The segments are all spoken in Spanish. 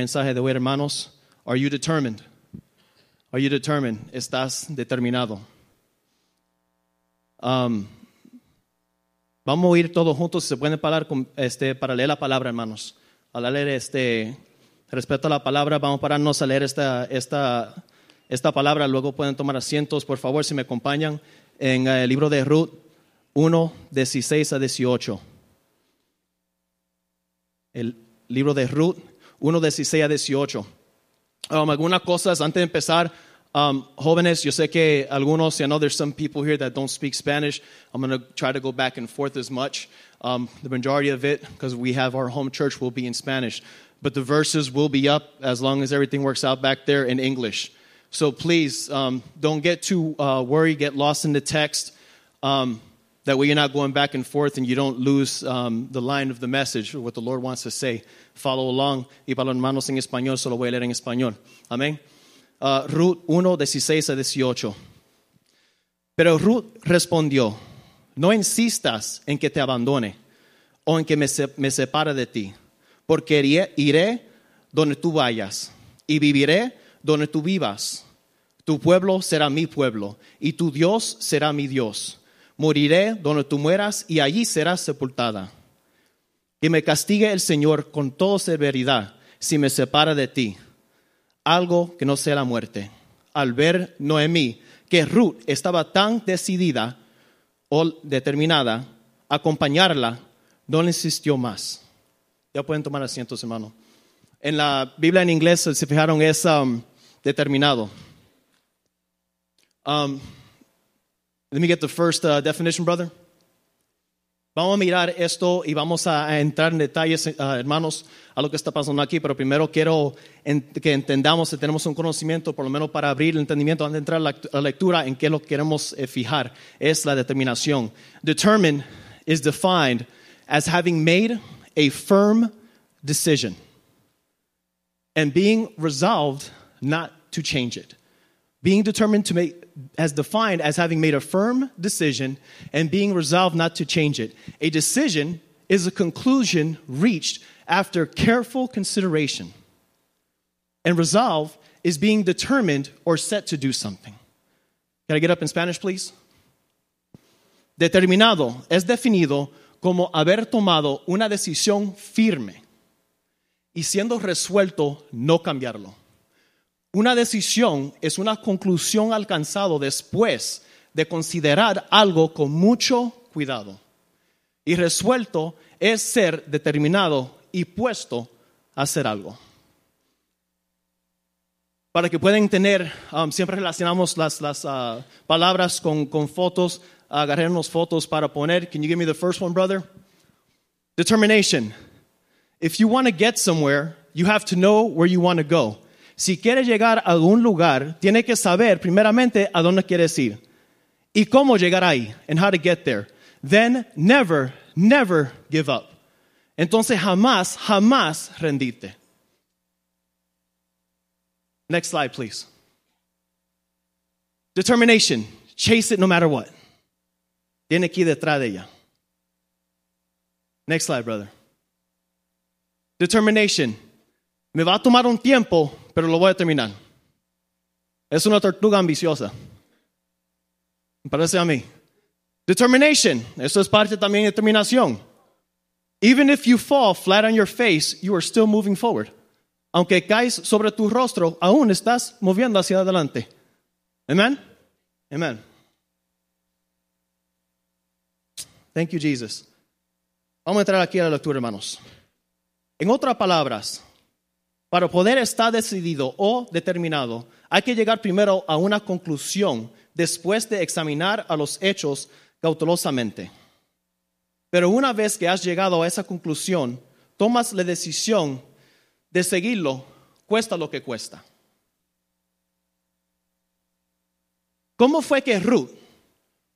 mensaje de hoy, hermanos. Are you determined? Are you determined? ¿Estás determinado? Um, vamos a ir todos juntos, se pueden parar con, este, para leer la palabra, hermanos. Al leer este, respecto a la palabra, vamos a pararnos a leer esta, esta, esta palabra, luego pueden tomar asientos, por favor, si me acompañan, en el libro de Ruth 1, 16 a 18. El libro de Ruth 1, 16 a 18. Um, algunas cosas antes de empezar. Um, jóvenes, yo sé que algunos, I know there's some people here that don't speak Spanish. I'm going to try to go back and forth as much. Um, the majority of it, because we have our home church, will be in Spanish. But the verses will be up as long as everything works out back there in English. So please um, don't get too uh, worried, get lost in the text. Um, that way you're not going back and forth and you don't lose um, the line of the message or what the Lord wants to say. Follow along. Y para los hermanos en español, solo voy a leer en español. Amén. Uh, Ruth 1, 16 a 18. Pero Ruth respondió, no insistas en que te abandone o en que me, se me separe de ti, porque iré, iré donde tú vayas y viviré donde tú vivas. Tu pueblo será mi pueblo y tu Dios será mi Dios. Moriré donde tú mueras y allí serás sepultada. Que me castigue el Señor con toda severidad si me separa de ti algo que no sea la muerte. Al ver Noemí que Ruth estaba tan decidida o determinada a acompañarla, no insistió más. Ya pueden tomar asientos, hermano. En la Biblia en inglés, se fijaron, es um, determinado. Um, let me get the first uh, definition, brother. Vamos a mirar esto y vamos a entrar en detalles, uh, hermanos, a lo que está pasando aquí, pero primero quiero que entendamos que tenemos un conocimiento, por lo menos para abrir el entendimiento antes de entrar a la lectura, en qué lo queremos eh, fijar, es la determinación. Determine is defined as having made a firm decision and being resolved not to change it. Being determined to make, as defined as having made a firm decision and being resolved not to change it. A decision is a conclusion reached after careful consideration. And resolve is being determined or set to do something. Can I get up in Spanish, please? Determinado es definido como haber tomado una decisión firme y siendo resuelto no cambiarlo. Una decisión es una conclusión alcanzada después de considerar algo con mucho cuidado. Y resuelto es ser determinado y puesto a hacer algo. Para que puedan tener, um, siempre relacionamos las, las uh, palabras con, con fotos, agarrarnos fotos para poner. Can you give me the first one, brother? Determination. If you want to get somewhere, you have to know where you want to go. Si quieres llegar a algún lugar, tiene que saber primeramente a dónde quieres ir y cómo llegar ahí, and how to get there. Then never, never give up. Entonces jamás, jamás rendirte. Next slide, please. Determination. Chase it no matter what. Tiene aquí detrás de ella. Next slide, brother. Determination. Me va a tomar un tiempo, pero lo voy a terminar. Es una tortuga ambiciosa. Me parece a mí. Determination. Eso es parte también de determinación. Even if you fall flat on your face, you are still moving forward. Aunque caes sobre tu rostro, aún estás moviendo hacia adelante. Amen? Amen. Thank you, Jesus. Vamos a entrar aquí a la lectura, hermanos. En otras palabras, para poder estar decidido o determinado, hay que llegar primero a una conclusión después de examinar a los hechos cautelosamente. Pero una vez que has llegado a esa conclusión, tomas la decisión de seguirlo, cuesta lo que cuesta. ¿Cómo fue que Ruth,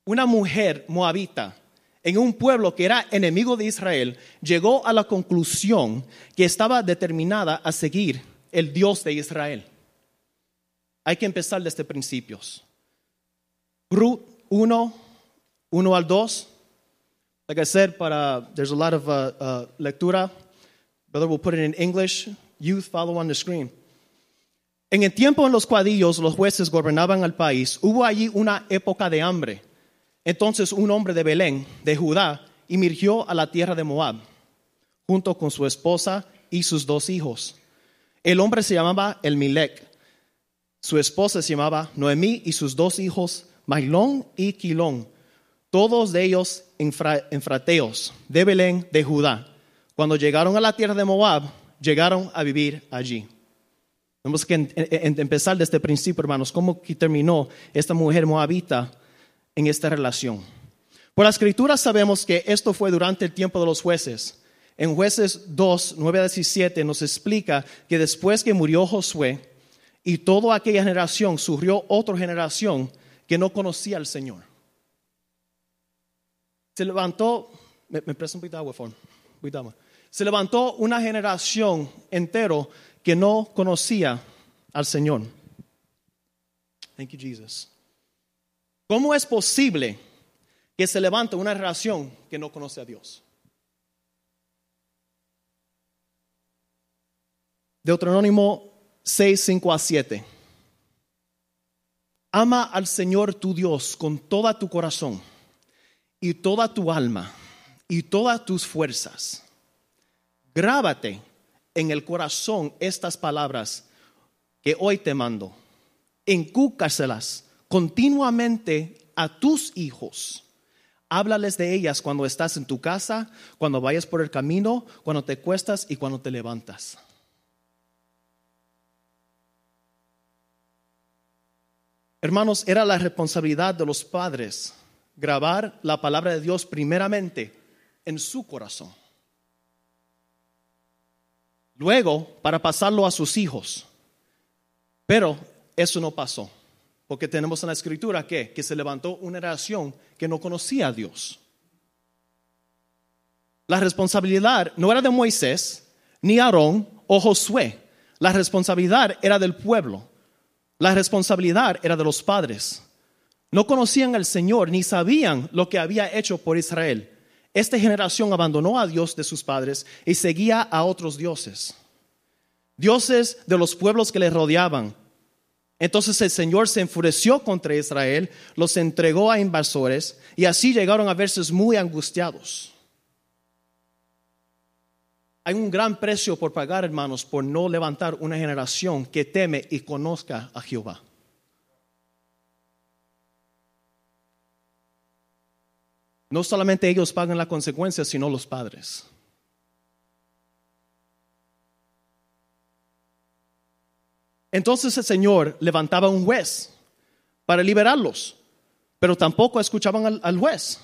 una mujer moabita, en un pueblo que era enemigo de Israel, llegó a la conclusión que estaba determinada a seguir el Dios de Israel? Hay que empezar desde principios. Ruth 1, 1 al 2. Like I said, para, there's a lot of uh, uh, lectura. Brother will put it in English. youth follow on the screen. En el tiempo en los cuadrillos los jueces gobernaban el país, hubo allí una época de hambre. Entonces un hombre de Belén, de Judá, emergió a la tierra de Moab, junto con su esposa y sus dos hijos. El hombre se llamaba Elmilec, su esposa se llamaba Noemí y sus dos hijos, Mailón y Quilón, todos ellos enfrateos, de Belén, de Judá. Cuando llegaron a la tierra de Moab, llegaron a vivir allí. Tenemos que empezar desde el principio, hermanos, cómo terminó esta mujer moabita en esta relación. Por la escritura sabemos que esto fue durante el tiempo de los jueces. En jueces 2, 9 a 17 nos explica que después que murió Josué y toda aquella generación, surgió otra generación que no conocía al Señor. Se levantó, me, me un poquito de agua, por Se levantó una generación entero que no conocía al Señor. Thank you, Jesus. ¿Cómo es posible que se levante una relación que no conoce a Dios? Deuterónimo 6, 5 a 7. Ama al Señor tu Dios con toda tu corazón y toda tu alma y todas tus fuerzas. Grábate en el corazón estas palabras que hoy te mando. Encúcaselas continuamente a tus hijos. Háblales de ellas cuando estás en tu casa, cuando vayas por el camino, cuando te cuestas y cuando te levantas. Hermanos, era la responsabilidad de los padres grabar la palabra de Dios primeramente en su corazón. Luego, para pasarlo a sus hijos. Pero eso no pasó, porque tenemos en la escritura que, que se levantó una nación que no conocía a Dios. La responsabilidad no era de Moisés, ni Aarón o Josué. La responsabilidad era del pueblo. La responsabilidad era de los padres. No conocían al Señor ni sabían lo que había hecho por Israel. Esta generación abandonó a Dios de sus padres y seguía a otros dioses. Dioses de los pueblos que les rodeaban. Entonces el Señor se enfureció contra Israel, los entregó a invasores y así llegaron a verse muy angustiados. Hay un gran precio por pagar, hermanos, por no levantar una generación que teme y conozca a Jehová. No solamente ellos pagan la consecuencia, sino los padres. Entonces el Señor levantaba un juez para liberarlos, pero tampoco escuchaban al, juez.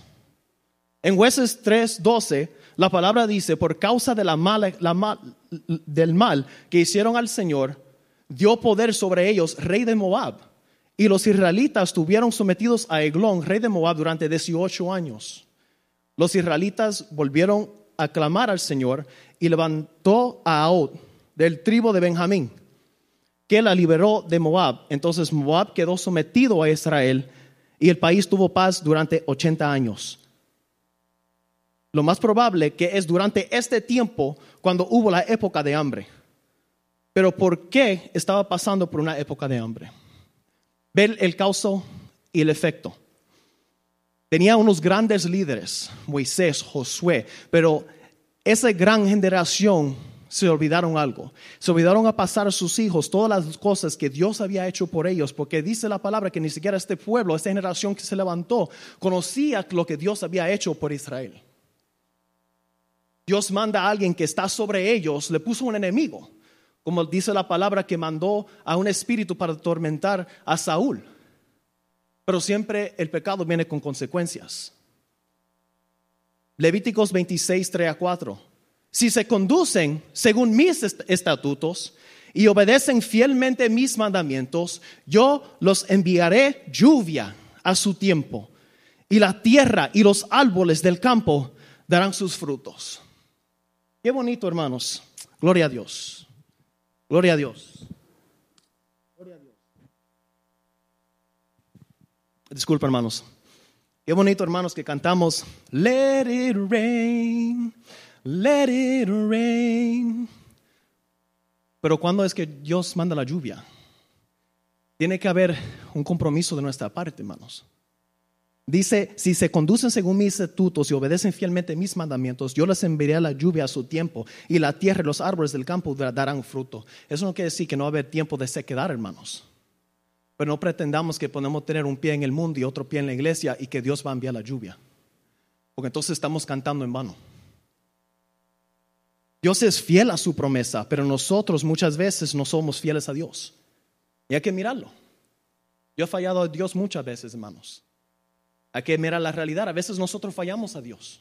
En jueces 3:12 la palabra dice, por causa de la mala, del mal que hicieron al Señor, dio poder sobre ellos, rey de Moab. Y los israelitas estuvieron sometidos a Eglón, rey de Moab, durante 18 años. Los israelitas volvieron a clamar al Señor y levantó a Aod del tribu de Benjamín, que la liberó de Moab. Entonces Moab quedó sometido a Israel y el país tuvo paz durante 80 años. Lo más probable que es durante este tiempo cuando hubo la época de hambre. Pero ¿por qué estaba pasando por una época de hambre? Ver el causa y el efecto. Tenía unos grandes líderes, Moisés, Josué, pero esa gran generación se olvidaron algo. Se olvidaron a pasar a sus hijos todas las cosas que Dios había hecho por ellos, porque dice la palabra que ni siquiera este pueblo, esta generación que se levantó, conocía lo que Dios había hecho por Israel. Dios manda a alguien que está sobre ellos, le puso un enemigo, como dice la palabra que mandó a un espíritu para atormentar a Saúl. Pero siempre el pecado viene con consecuencias. Levíticos 26, 3 a 4. Si se conducen según mis estatutos y obedecen fielmente mis mandamientos, yo los enviaré lluvia a su tiempo, y la tierra y los árboles del campo darán sus frutos. Qué bonito, hermanos. Gloria a Dios. Gloria a Dios. Gloria a Dios. Disculpa, hermanos. Qué bonito, hermanos, que cantamos Let it rain, let it rain. Pero ¿cuándo es que Dios manda la lluvia? Tiene que haber un compromiso de nuestra parte, hermanos. Dice, si se conducen según mis estatutos y obedecen fielmente mis mandamientos, yo les enviaré la lluvia a su tiempo y la tierra y los árboles del campo darán fruto. Eso no quiere decir que no va a haber tiempo de sequedad, hermanos. Pero no pretendamos que podemos tener un pie en el mundo y otro pie en la iglesia y que Dios va a enviar la lluvia. Porque entonces estamos cantando en vano. Dios es fiel a su promesa, pero nosotros muchas veces no somos fieles a Dios. Y hay que mirarlo. Yo he fallado a Dios muchas veces, hermanos. Hay que mirar la realidad. A veces nosotros fallamos a Dios.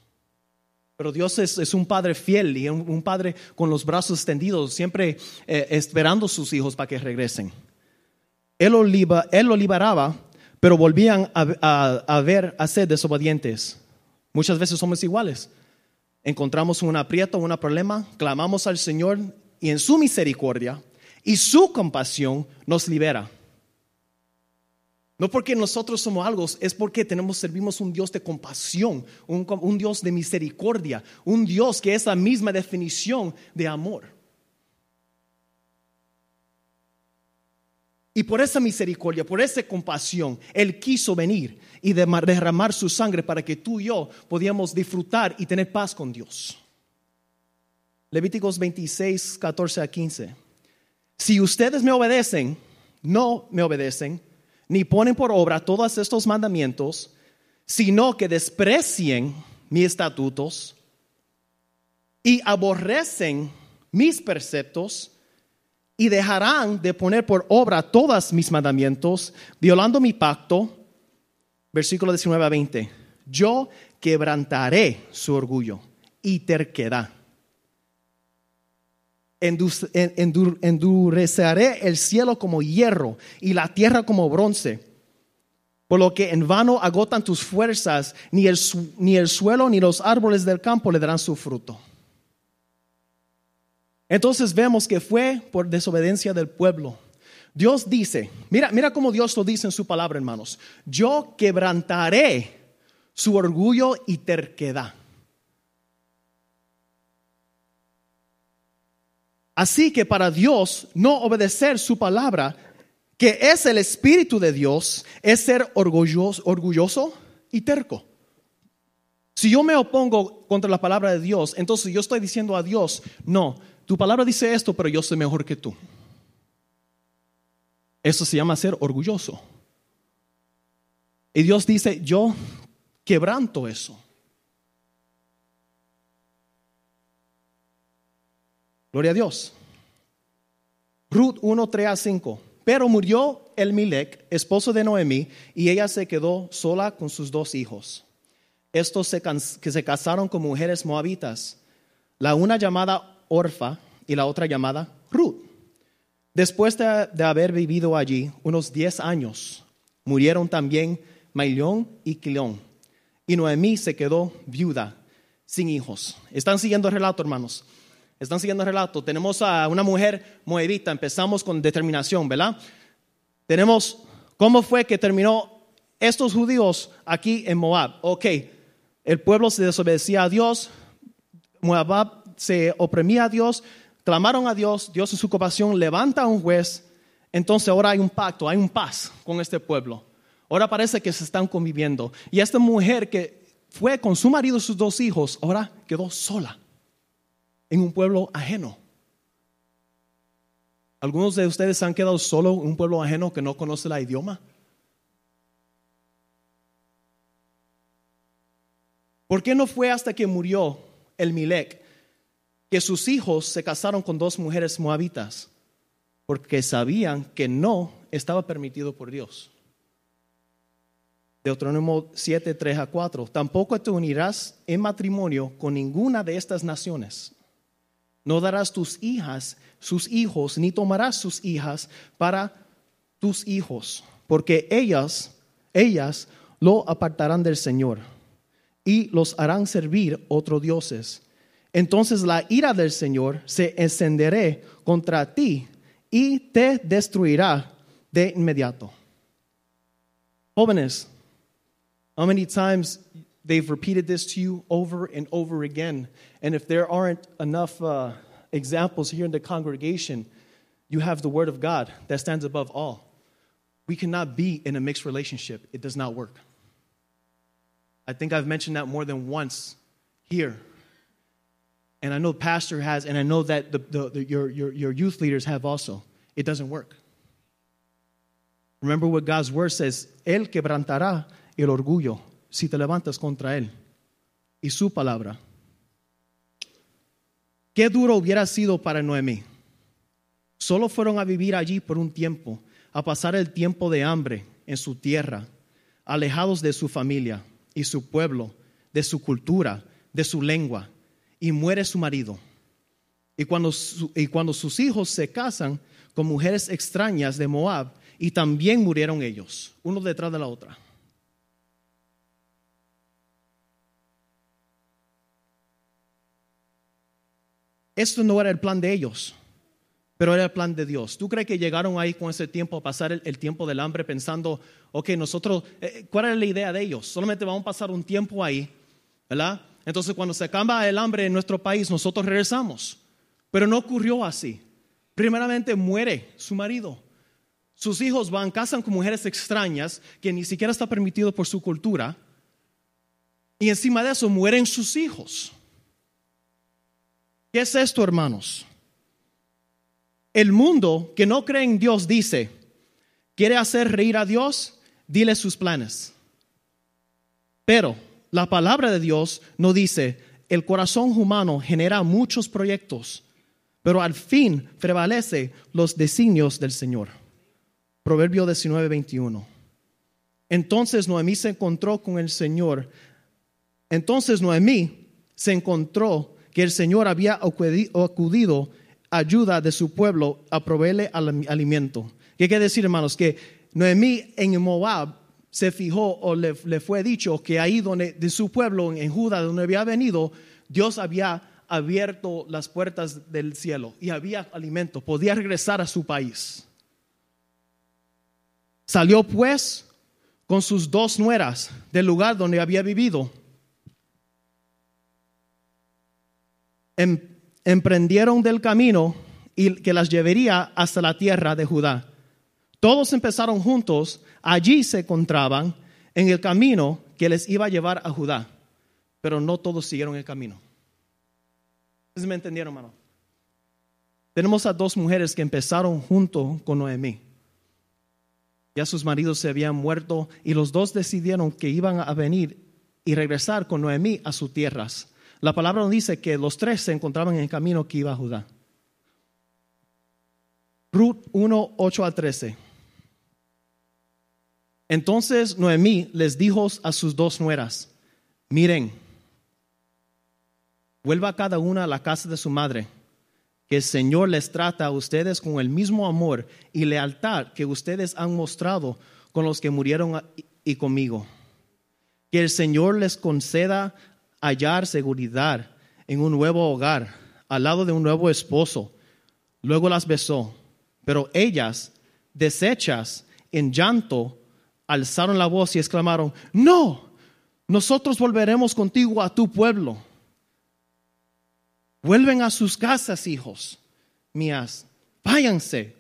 Pero Dios es, un padre fiel y un, padre con los brazos extendidos, siempre eh, esperando a sus hijos para que regresen. Él lo, él lo liberaba, pero volvían a, a ver a ser desobedientes. Muchas veces somos iguales. Encontramos un aprieto, un problema, clamamos al Señor y en su misericordia y su compasión nos libera. No porque nosotros somos algo, es porque tenemos, servimos un Dios de compasión, un, un, Dios de misericordia, un Dios que es la misma definición de amor. Y por esa misericordia, por esa compasión, Él quiso venir y derramar su sangre para que tú y yo podíamos disfrutar y tener paz con Dios. Levíticos 26, 14 a 15. Si ustedes me obedecen, no me obedecen, ni ponen por obra todos estos mandamientos, sino que desprecien mis estatutos y aborrecen mis preceptos y dejarán de poner por obra todos mis mandamientos, violando mi pacto. Versículo 19 a 20. Yo quebrantaré su orgullo y terquedad endureceré el cielo como hierro y la tierra como bronce. Por lo que en vano agotan tus fuerzas, ni el, ni el suelo ni los árboles del campo le darán su fruto. Entonces vemos que fue por desobediencia del pueblo. Dios dice, mira, mira cómo Dios lo dice en su palabra, hermanos. Yo quebrantaré su orgullo y terquedad. Así que para Dios no obedecer su palabra, que es el Espíritu de Dios, es ser orgulloso, orgulloso y terco. Si yo me opongo contra la palabra de Dios, entonces yo estoy diciendo a Dios, no, tu palabra dice esto, pero yo soy mejor que tú. Eso se llama ser orgulloso. Y Dios dice, yo quebranto eso. Gloria a Dios. Ruth 1, 3 a 5. Pero murió el Milec, esposo de Noemí, y ella se quedó sola con sus dos hijos. Estos se, que se casaron con mujeres moabitas, la una llamada Orfa y la otra llamada Ruth. Después de, haber vivido allí unos 10 años, murieron también Mailón y Quilón. Y Noemí se quedó viuda, sin hijos. ¿Están siguiendo el relato, hermanos? Están siguiendo el relato. Tenemos a una mujer moabita. Empezamos con determinación, ¿verdad? Tenemos cómo fue que terminó estos judíos aquí en Moab. Ok, el pueblo se desobedecía a Dios. Moab se oprimía a Dios. Clamaron a Dios. Dios en su compasión levanta a un juez. Entonces ahora hay un pacto, hay un paz con este pueblo. Ahora parece que se están conviviendo. Y esta mujer que fue con su marido y sus dos hijos, ahora quedó sola en un pueblo ajeno. ¿Algunos de ustedes han quedado solo en un pueblo ajeno que no conoce la idioma? ¿Por qué no fue hasta que murió el Milec que sus hijos se casaron con dos mujeres moabitas? Porque sabían que no estaba permitido por Dios. Deuteronomio 7, 3 a 4. Tampoco te unirás en matrimonio con ninguna de estas naciones no darás tus hijas, sus hijos, ni tomarás sus hijas para tus hijos, porque ellas, ellas lo apartarán del Señor y los harán servir otros dioses. Entonces la ira del Señor se encenderá contra ti y te destruirá de inmediato. Jóvenes, how many times they've repeated this to you over and over again. And if there aren't enough uh, examples here in the congregation, you have the word of God that stands above all. We cannot be in a mixed relationship, it does not work. I think I've mentioned that more than once here. And I know pastor has, and I know that the, the, the, your, your, your youth leaders have also. It doesn't work. Remember what God's word says, Él quebrantará el orgullo si te levantas contra Él. Y su palabra. Qué duro hubiera sido para Noemí. Solo fueron a vivir allí por un tiempo, a pasar el tiempo de hambre en su tierra, alejados de su familia y su pueblo, de su cultura, de su lengua, y muere su marido. Y cuando, y cuando sus hijos se casan con mujeres extrañas de Moab, y también murieron ellos, uno detrás de la otra. Esto no era el plan de ellos, pero era el plan de Dios. ¿Tú crees que llegaron ahí con ese tiempo a pasar el, tiempo del hambre pensando, ok, nosotros, eh, ¿cuál era la idea de ellos? Solamente vamos a pasar un tiempo ahí, ¿verdad? Entonces cuando se acaba el hambre en nuestro país, nosotros regresamos. Pero no ocurrió así. Primeramente muere su marido. Sus hijos van, casan con mujeres extrañas que ni siquiera está permitido por su cultura. Y encima de eso mueren sus hijos. ¿Qué es esto, hermanos? El mundo que no cree en Dios dice, ¿quiere hacer reír a Dios? Dile sus planes. Pero la palabra de Dios no dice, el corazón humano genera muchos proyectos, pero al fin prevalece los designios del Señor. Proverbio 19, 21. Entonces Noemí se encontró con el Señor. Entonces Noemí se encontró que el Señor había acudido ayuda de su pueblo a proveerle alimento. ¿Qué quiere decir, hermanos? Que Noemí en Moab se fijó o le, fue dicho que ahí donde de su pueblo en Judá donde había venido Dios había abierto las puertas del cielo y había alimento podía regresar a su país. Salió pues con sus dos nueras del lugar donde había vivido. Em, emprendieron del camino y que las llevaría hasta la tierra de Judá. Todos empezaron juntos, allí se encontraban en el camino que les iba a llevar a Judá, pero no todos siguieron el camino. ¿Me entendieron, hermano? Tenemos a dos mujeres que empezaron junto con Noemí. Ya sus maridos se habían muerto y los dos decidieron que iban a venir y regresar con Noemí a sus tierras. La palabra nos dice que los tres se encontraban en el camino que iba a Judá. Ruth 1, 8 a 13. Entonces Noemí les dijo a sus dos nueras, miren, vuelva cada una a la casa de su madre, que el Señor les trata a ustedes con el mismo amor y lealtad que ustedes han mostrado con los que murieron y conmigo. Que el Señor les conceda hallar seguridad en un nuevo hogar, al lado de un nuevo esposo. Luego las besó, pero ellas, deshechas en llanto, alzaron la voz y exclamaron, no, nosotros volveremos contigo a tu pueblo. Vuelven a sus casas, hijos mías, váyanse.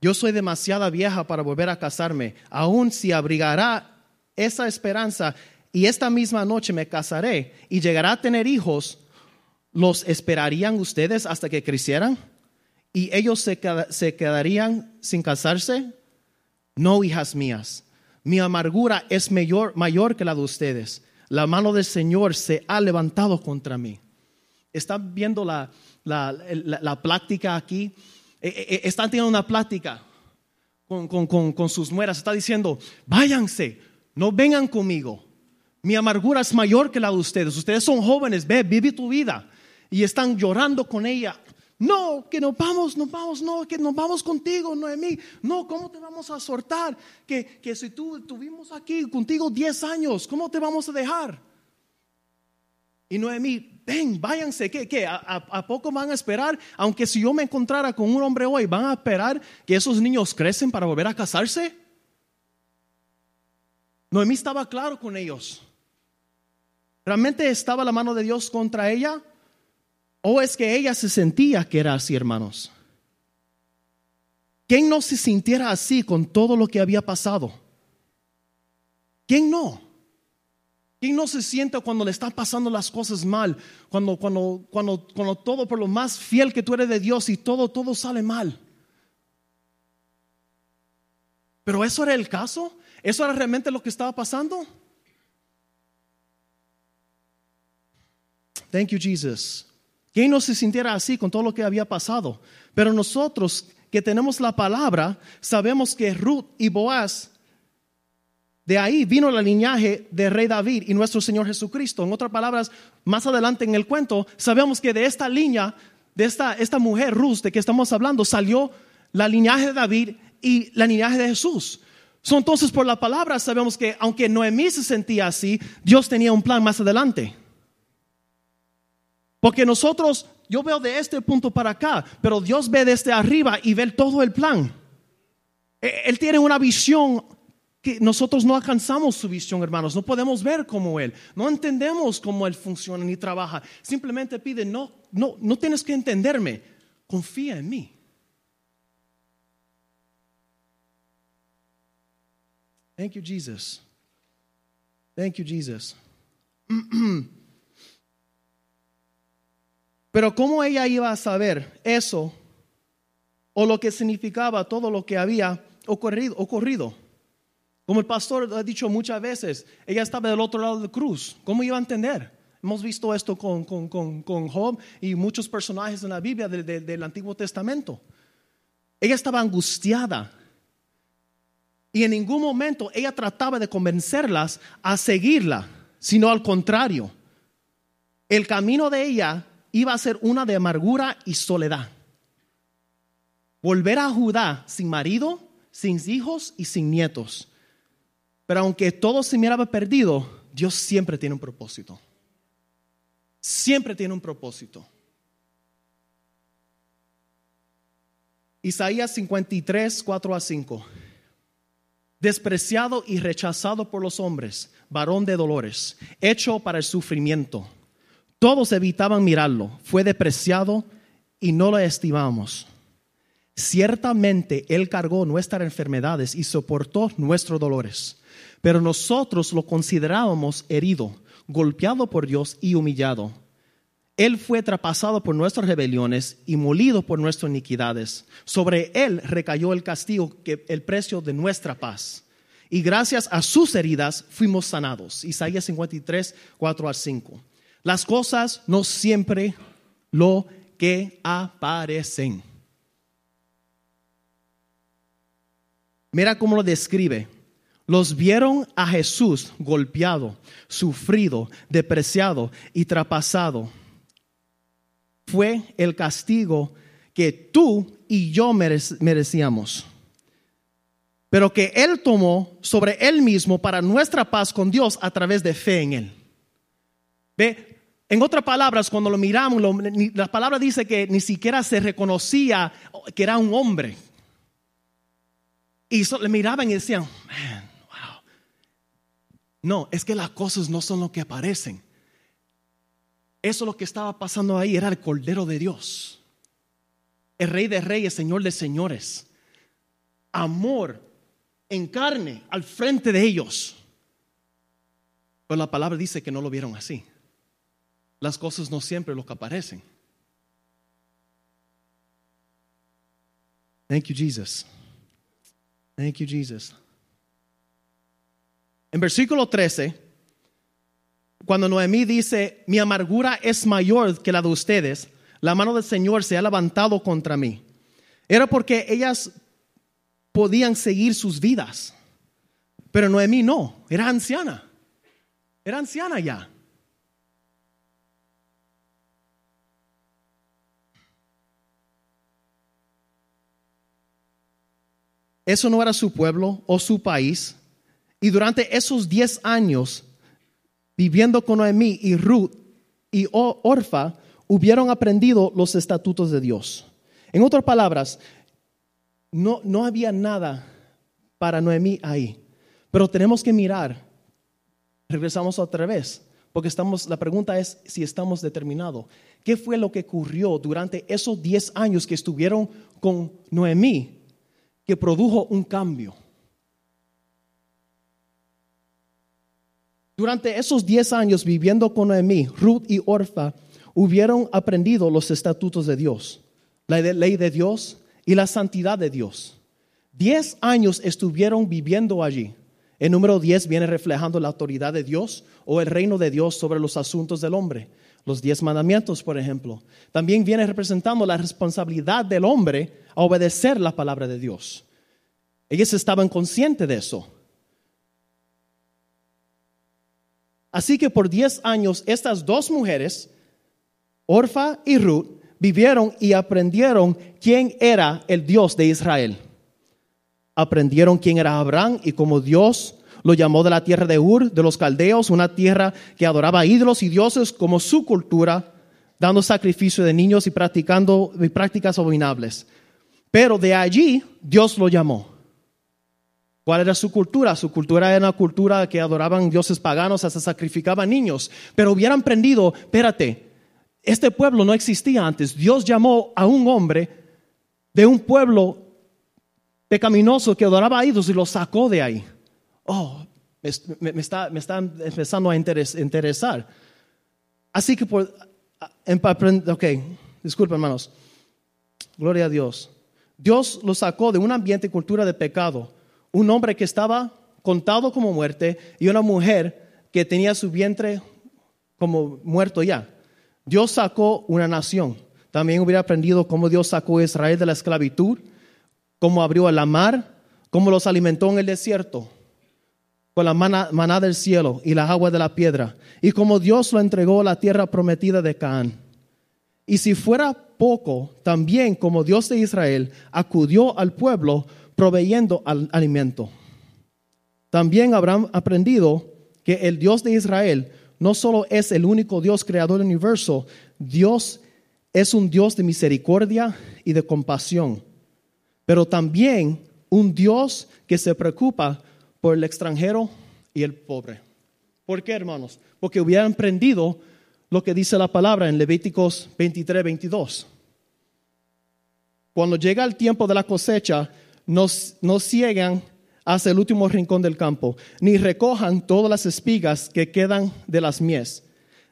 Yo soy demasiada vieja para volver a casarme, aun si abrigará esa esperanza y esta misma noche me casaré y llegará a tener hijos, ¿los esperarían ustedes hasta que crecieran? ¿Y ellos se, se quedarían sin casarse? No, hijas mías, mi amargura es mayor, mayor que la de ustedes. La mano del Señor se ha levantado contra mí. ¿Están viendo la, la, la, plática aquí? E, e, e, están teniendo una plática con, con, con, sus nueras. Está diciendo, váyanse, no vengan conmigo. Mi amargura es mayor que la de ustedes. Ustedes son jóvenes, ve, vive tu vida. Y están llorando con ella. No, que nos vamos, nos vamos, no, que nos vamos contigo, Noemí. No, ¿cómo te vamos a soltar? Que, que si tú estuvimos aquí contigo 10 años, ¿cómo te vamos a dejar? Y Noemí, ven, váyanse, ¿qué? qué? ¿A, a, poco van a esperar? Aunque si yo me encontrara con un hombre hoy, ¿van a esperar que esos niños crecen para volver a casarse? Noemí estaba claro con ellos. ¿Realmente estaba la mano de Dios contra ella? ¿O es que ella se sentía que era así, hermanos? ¿Quién no se sintiera así con todo lo que había pasado? ¿Quién no? ¿Quién no se siente cuando le están pasando las cosas mal? Cuando, cuando, cuando, cuando todo, por lo más fiel que tú eres de Dios y todo, todo sale mal. Pero eso era el caso. ¿Eso era realmente lo que estaba pasando? Thank you, Jesus. ¿Quién no se sintiera así con todo lo que había pasado? Pero nosotros que tenemos la palabra, sabemos que Ruth y Boaz, de ahí vino el linaje de rey David y nuestro Señor Jesucristo. En otras palabras, más adelante en el cuento, sabemos que de esta línea, de esta, esta mujer Ruth de que estamos hablando, salió la linaje de David y la linaje de Jesús. entonces, por la palabra sabemos que aunque Noemí se sentía así, Dios tenía un plan más adelante. Porque nosotros, yo veo de este punto para acá, pero Dios ve desde arriba y ve todo el plan. E, él tiene una visión que nosotros no alcanzamos su visión, hermanos. No podemos ver como Él. No entendemos cómo Él funciona ni trabaja. Simplemente pide, no, no, no tienes que entenderme. Confía en mí. Thank you, Jesus. Thank you, Jesus. Pero ¿cómo ella iba a saber eso o lo que significaba todo lo que había ocurrido? ocurrido? Como el pastor ha dicho muchas veces, ella estaba del otro lado de la cruz. ¿Cómo iba a entender? Hemos visto esto con, con, Job y muchos personajes en la Biblia del Antiguo Testamento. Ella estaba angustiada. Y en ningún momento ella trataba de convencerlas a seguirla, sino al contrario. El camino de ella iba a ser una de amargura y soledad. Volver a Judá sin marido, sin hijos y sin nietos. Pero aunque todo se miraba perdido, Dios siempre tiene un propósito. Siempre tiene un propósito. Isaías 53, 4 a 5. Despreciado y rechazado por los hombres, varón de dolores, hecho para el sufrimiento todos evitaban mirarlo. Fue depreciado y no lo estimamos. Ciertamente Él cargó nuestras enfermedades y soportó nuestros dolores. Pero nosotros lo considerábamos herido, golpeado por Dios y humillado. Él fue traspasado por nuestras rebeliones y molido por nuestras iniquidades. Sobre Él recayó el castigo, que el precio de nuestra paz. Y gracias a sus heridas fuimos sanados. Isaías 53, 4 al 5. Las cosas no siempre lo que aparecen. Mira cómo lo describe. Los vieron a Jesús golpeado, sufrido, depreciado y traspasado. Fue el castigo que tú y yo merecíamos, pero que Él tomó sobre Él mismo para nuestra paz con Dios a través de fe en Él. Ve, en otras palabras, cuando lo miramos, la palabra dice que ni siquiera se reconocía que era un hombre. Y le miraban y decían, man, wow. No, es que las cosas no son lo que aparecen. Eso lo que estaba pasando ahí era el Cordero de Dios. El Rey de Reyes, Señor de Señores. Amor en carne al frente de ellos. Pero la palabra dice que no lo vieron así las cosas no siempre lo que aparecen. Thank you, Jesus. Thank you, Jesus. En versículo 13, cuando Noemí dice, mi amargura es mayor que la de ustedes, la mano del Señor se ha levantado contra mí. Era porque ellas podían seguir sus vidas, pero Noemí no, era anciana, era anciana ya. Eso no era su pueblo o su país. Y durante esos diez años, viviendo con Noemí y Ruth y Orfa, hubieron aprendido los estatutos de Dios. En otras palabras, no, no había nada para Noemí ahí. Pero tenemos que mirar, regresamos otra vez, porque estamos, la pregunta es si estamos determinados. ¿Qué fue lo que ocurrió durante esos diez años que estuvieron con Noemí? Que produjo un cambio. Durante esos 10 años viviendo con Noemí, Ruth y Orfa hubieron aprendido los estatutos de Dios, la ley de Dios y la santidad de Dios. Diez años estuvieron viviendo allí. El número 10 viene reflejando la autoridad de Dios o el reino de Dios sobre los asuntos del hombre. Los diez mandamientos, por ejemplo. También viene representando la responsabilidad del hombre a obedecer la palabra de Dios. Ellos estaban conscientes de eso. Así que por diez años estas dos mujeres, Orfa y Ruth, vivieron y aprendieron quién era el Dios de Israel. Aprendieron quién era Abraham y cómo Dios lo llamó de la tierra de Ur, de los caldeos, una tierra que adoraba ídolos y dioses como su cultura, dando sacrificio de niños y practicando prácticas abominables. Pero de allí Dios lo llamó. ¿Cuál era su cultura? Su cultura era una cultura que adoraban dioses paganos, hasta sacrificaban niños. Pero hubieran aprendido, espérate, este pueblo no existía antes. Dios llamó a un hombre de un pueblo pecaminoso que adoraba a ídolos y lo sacó de ahí. Oh, me, está, me está, empezando a interesar. Así que por... Ok, disculpen hermanos. Gloria a Dios. Dios lo sacó de un ambiente y cultura de pecado un hombre que estaba contado como muerte y una mujer que tenía su vientre como muerto ya. Dios sacó una nación. También hubiera aprendido cómo Dios sacó a Israel de la esclavitud, cómo abrió la mar, cómo los alimentó en el desierto con la maná, del cielo y las aguas de la piedra, y cómo Dios lo entregó a la tierra prometida de Canaán. Y si fuera poco, también como Dios de Israel acudió al pueblo proveyendo al alimento. También habrán aprendido que el Dios de Israel no solo es el único Dios creador del universo, Dios es un Dios de misericordia y de compasión, pero también un Dios que se preocupa por el extranjero y el pobre. ¿Por qué, hermanos? Porque hubieran aprendido lo que dice la palabra en Levíticos 23, 22. Cuando llega el tiempo de la cosecha, no, ciegan hasta el último rincón del campo, ni recojan todas las espigas que quedan de las mies.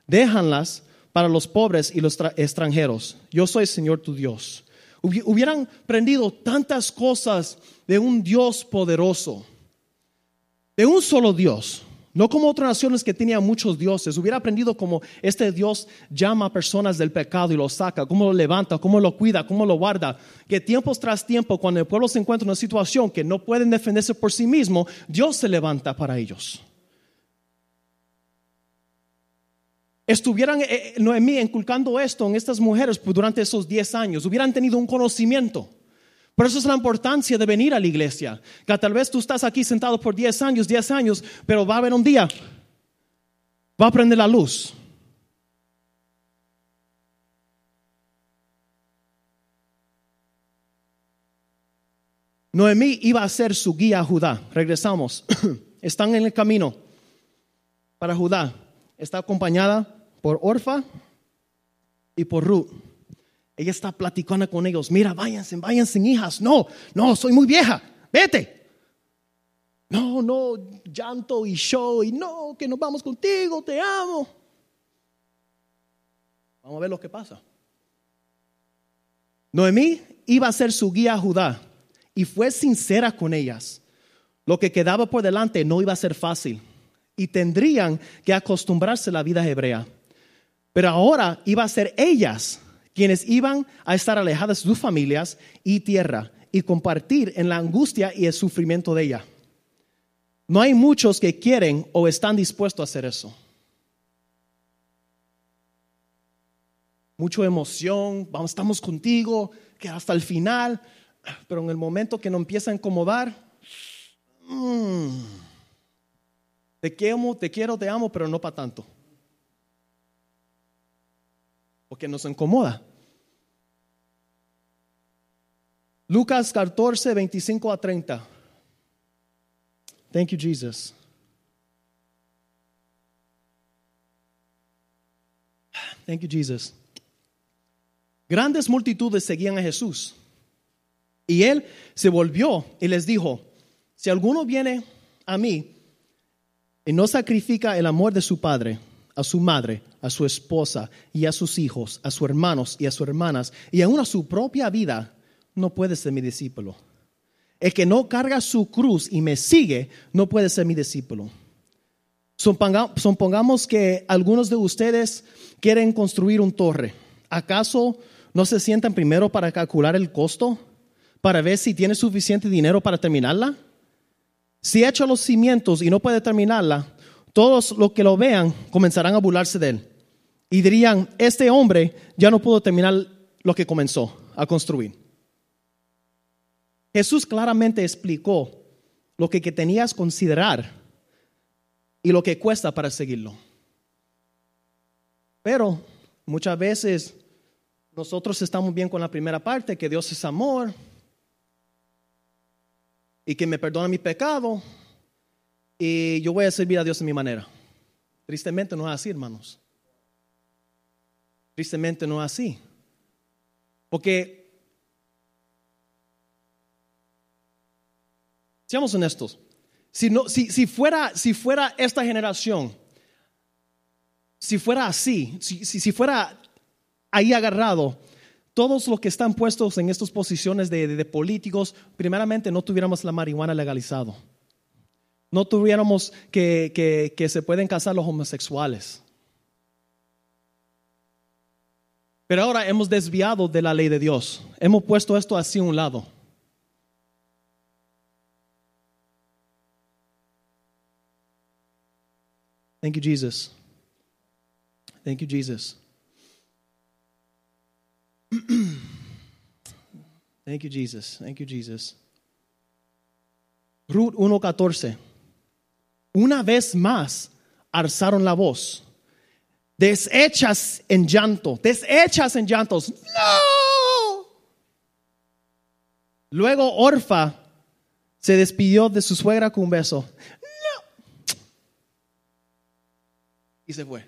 Déjanlas para los pobres y los extranjeros. Yo soy Señor tu Dios. Hubieran aprendido tantas cosas de un Dios poderoso, de un solo Dios. No como otras naciones que tenían muchos dioses. Hubiera aprendido cómo este Dios llama a personas del pecado y lo saca, cómo lo levanta, cómo lo cuida, cómo lo guarda. Que tiempos tras tiempo, cuando el pueblo se encuentra en una situación que no pueden defenderse por sí mismo, Dios se levanta para ellos. Estuvieran eh, eh, Noemí inculcando esto en estas mujeres durante esos 10 años, hubieran tenido un conocimiento. Por eso es la importancia de venir a la iglesia. Que tal vez tú estás aquí sentado por 10 años, 10 años, pero va a haber un día, va a prender la luz. Noemí iba a ser su guía a Judá. Regresamos. Están en el camino para Judá. Está acompañada por Orfa y por Ruth. Ella está platicando con ellos. Mira, váyanse, váyanse, hijas. No, no, soy muy vieja. Vete. No, no, llanto y show y no, que nos vamos contigo, te amo. Vamos a ver lo que pasa. Noemí iba a ser su guía a Judá y fue sincera con ellas. Lo que quedaba por delante no iba a ser fácil y tendrían que acostumbrarse a la vida hebrea. Pero ahora iba a ser ellas quienes iban a estar alejadas de sus familias y tierra y compartir en la angustia y el sufrimiento de ella. No hay muchos que quieren o están dispuestos a hacer eso. Mucha emoción, vamos, estamos contigo, que hasta el final, pero en el momento que nos empieza a incomodar, mm, te te quiero, te amo, pero no para tanto porque nos incomoda. Lucas 14, 25 a 30. Thank you, Jesus. Thank you, Jesus. Grandes multitudes seguían a Jesús Y él se volvió y les dijo, si alguno viene a mí y no sacrifica el amor de su padre, a su madre, a su esposa y a sus hijos, a sus hermanos y a sus hermanas, y aún a su propia vida, no puede ser mi discípulo. El que no carga su cruz y me sigue, no puede ser mi discípulo. Supongamos que algunos de ustedes quieren construir un torre. ¿Acaso no se sientan primero para calcular el costo? Para ver si tiene suficiente dinero para terminarla. Si echa los cimientos y no puede terminarla, todos los que lo vean comenzarán a burlarse de él. Y dirían, este hombre ya no pudo terminar lo que comenzó a construir. Jesús claramente explicó lo que, tenías que considerar y lo que cuesta para seguirlo. Pero muchas veces nosotros estamos bien con la primera parte, que Dios es amor y que me perdona mi pecado y yo voy a servir a Dios de mi manera. Tristemente no es así, hermanos. Tristemente no es así. Porque Seamos honestos. Si, no, si, si, fuera, si fuera esta generación, si fuera así, si, si, fuera ahí agarrado, todos los que están puestos en estas posiciones de, de, políticos, primeramente no tuviéramos la marihuana legalizado. No tuviéramos que, que, que se pueden casar los homosexuales. Pero ahora hemos desviado de la ley de Dios. Hemos puesto esto así a un lado. Thank you, Jesus. Thank you, Jesus. Thank you, Jesus. Thank you, Jesus. Ruth 1.14. Una vez más alzaron la voz, deshechas en llanto, deshechas en llantos. ¡No! Luego Orfa se despidió de su suegra con un beso. y se fue.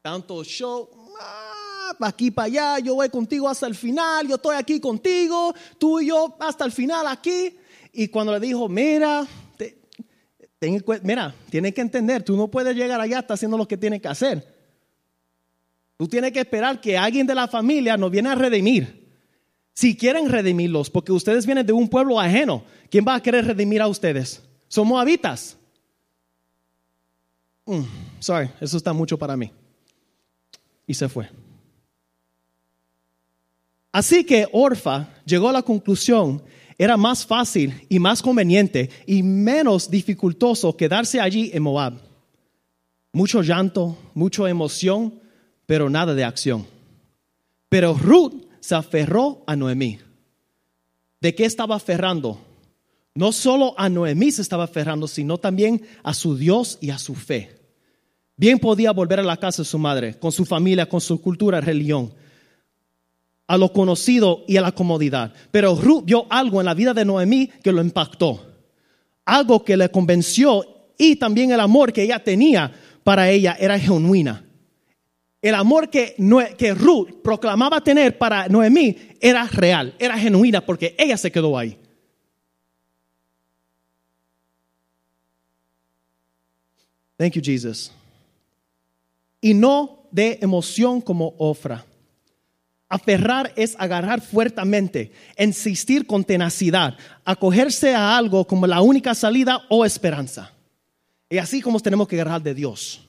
Tanto show, ah, aquí para allá, yo voy contigo hasta el final, yo estoy aquí contigo, tú y yo hasta el final aquí. Y cuando le dijo, mira, mira, tienes que entender, tú no puedes llegar allá hasta haciendo lo que tienes que hacer. Tú tienes que esperar que alguien de la familia nos viene a redimir. Si quieren redimirlos, porque ustedes vienen de un pueblo ajeno, ¿quién va a querer redimir a ustedes? Somos habitas. Mm, sorry, eso está mucho para mí. Y se fue. Así que Orfa llegó a la conclusión, era más fácil y más conveniente y menos dificultoso quedarse allí en Moab. Mucho llanto, mucha emoción, pero nada de acción. Pero Ruth se aferró a Noemí. ¿De qué estaba aferrando? No solo a Noemí se estaba aferrando, sino también a su Dios y a su fe. Bien podía volver a la casa de su madre, con su familia, con su cultura, religión, a lo conocido y a la comodidad. Pero Ruth vio algo en la vida de Noemí que lo impactó. Algo que le convenció y también el amor que ella tenía para ella era genuina. El amor que, Ruth proclamaba tener para Noemí era real, era genuina porque ella se quedó ahí. Thank you, Jesus. Y no de emoción como ofra. Aferrar es agarrar fuertemente, insistir con tenacidad, acogerse a algo como la única salida o esperanza. Y así como tenemos que agarrar de Dios.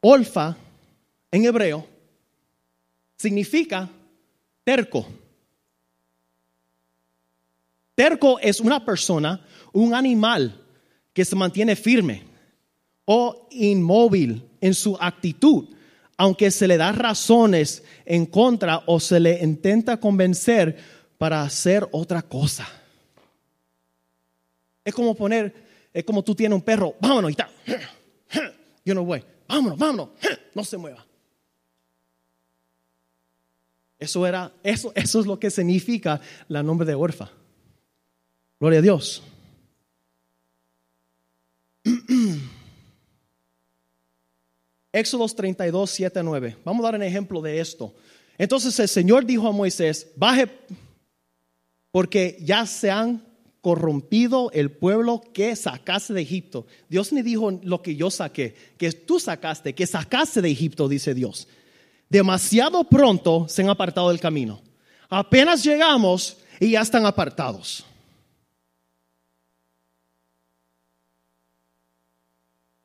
Olfa, en hebreo, significa terco. Terco es una persona, un animal que se mantiene firme o inmóvil en su actitud, aunque se le da razones en contra o se le intenta convencer para hacer otra cosa. Es como poner, es como tú tienes un perro, vámonos y tal. Yo no voy, vámonos, vámonos, no se mueva. Eso era, eso, eso es lo que significa la nombre de Orfa. Gloria a Dios. Éxodos 32, 7 9. Vamos a dar un ejemplo de esto. Entonces el Señor dijo a Moisés, baje porque ya se han corrompido el pueblo que sacaste de Egipto. Dios ni dijo lo que yo saqué, que tú sacaste, que sacaste de Egipto, dice Dios. Demasiado pronto se han apartado del camino. Apenas llegamos y ya están apartados.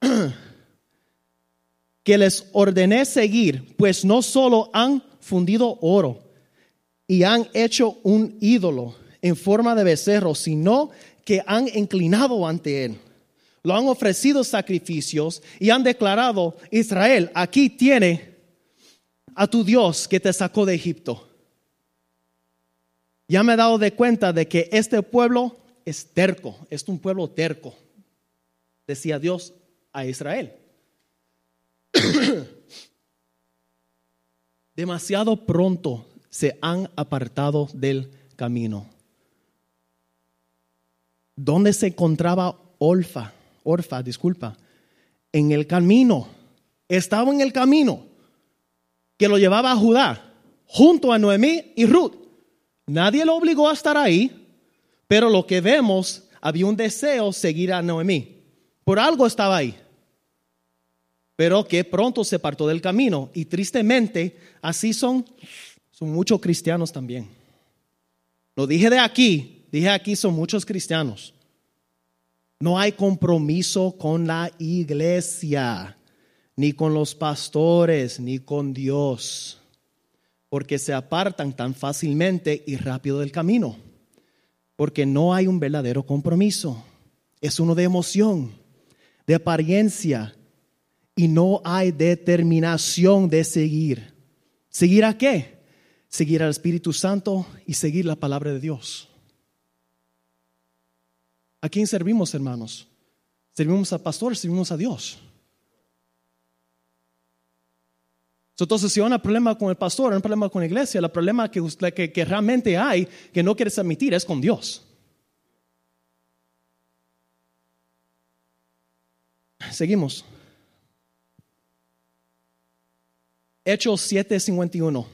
que les ordené seguir, pues no solo han fundido oro y han hecho un ídolo en forma de becerro, sino que han inclinado ante él. Lo han ofrecido sacrificios y han declarado, Israel, aquí tiene a tu Dios que te sacó de Egipto. Ya me he dado de cuenta de que este pueblo es terco, es un pueblo terco, decía Dios a Israel. Demasiado pronto se han apartado del camino. ¿Dónde se encontraba Orfa? Orfa, disculpa. En el camino. Estaba en el camino que lo llevaba a Judá, junto a Noemí y Ruth. Nadie lo obligó a estar ahí, pero lo que vemos, había un deseo seguir a Noemí. Por algo estaba ahí pero que pronto se apartó del camino. Y tristemente, así son, son muchos cristianos también. Lo dije de aquí, dije aquí son muchos cristianos. No hay compromiso con la iglesia, ni con los pastores, ni con Dios, porque se apartan tan fácilmente y rápido del camino, porque no hay un verdadero compromiso. Es uno de emoción, de apariencia, y no hay determinación de seguir. ¿Seguir a qué? Seguir al Espíritu Santo y seguir la palabra de Dios. ¿A quién servimos, hermanos? ¿Servimos al pastor? ¿Servimos a Dios? Entonces, si hay un problema con el pastor, un problema con la iglesia, el problema que, que, que realmente hay, que no quieres admitir, es con Dios. Seguimos. Hechos 7:51.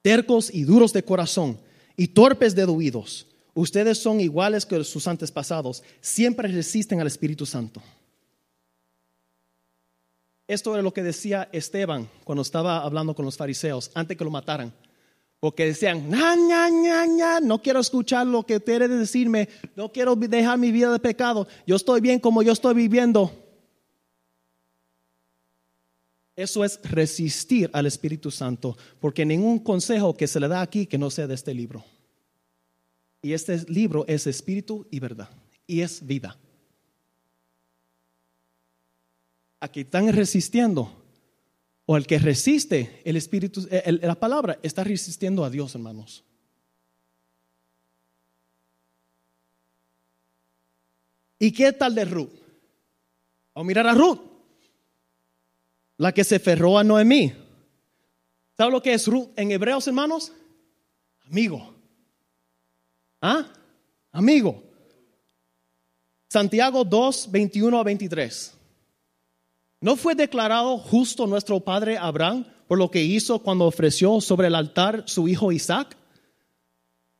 Tercos y duros de corazón y torpes de oídos. Ustedes son iguales que sus antepasados. Siempre resisten al Espíritu Santo. Esto era lo que decía Esteban cuando estaba hablando con los fariseos antes que lo mataran. Porque decían, no quiero escuchar lo que ustedes decirme, no quiero dejar mi vida de pecado, yo estoy bien como yo estoy viviendo. Eso es resistir al Espíritu Santo, porque ningún consejo que se le da aquí que no sea de este libro. Y este libro es espíritu y verdad, y es vida. Aquí están resistiendo, o el que resiste el Espíritu, la palabra, está resistiendo a Dios, hermanos. ¿Y qué tal de Ruth? Vamos a mirar a Ruth la que se ferró a Noemí. ¿Sabe lo que es Ruth en hebreos, hermanos? Amigo. ¿Ah? Amigo. Santiago 2, 21 a 23. ¿No fue declarado justo nuestro padre Abraham por lo que hizo cuando ofreció sobre el altar su hijo Isaac?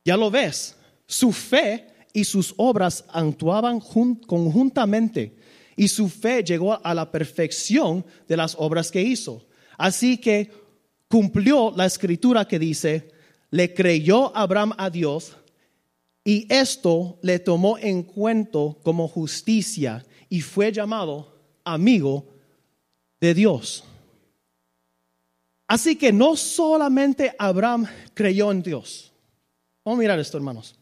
Ya lo ves, su fe y sus obras actuaban conjuntamente y su fe llegó a la perfección de las obras que hizo. Así que cumplió la escritura que dice, le creyó Abraham a Dios y esto le tomó en cuenta como justicia y fue llamado amigo de Dios. Así que no solamente Abraham creyó en Dios. Vamos a mirar esto, hermanos.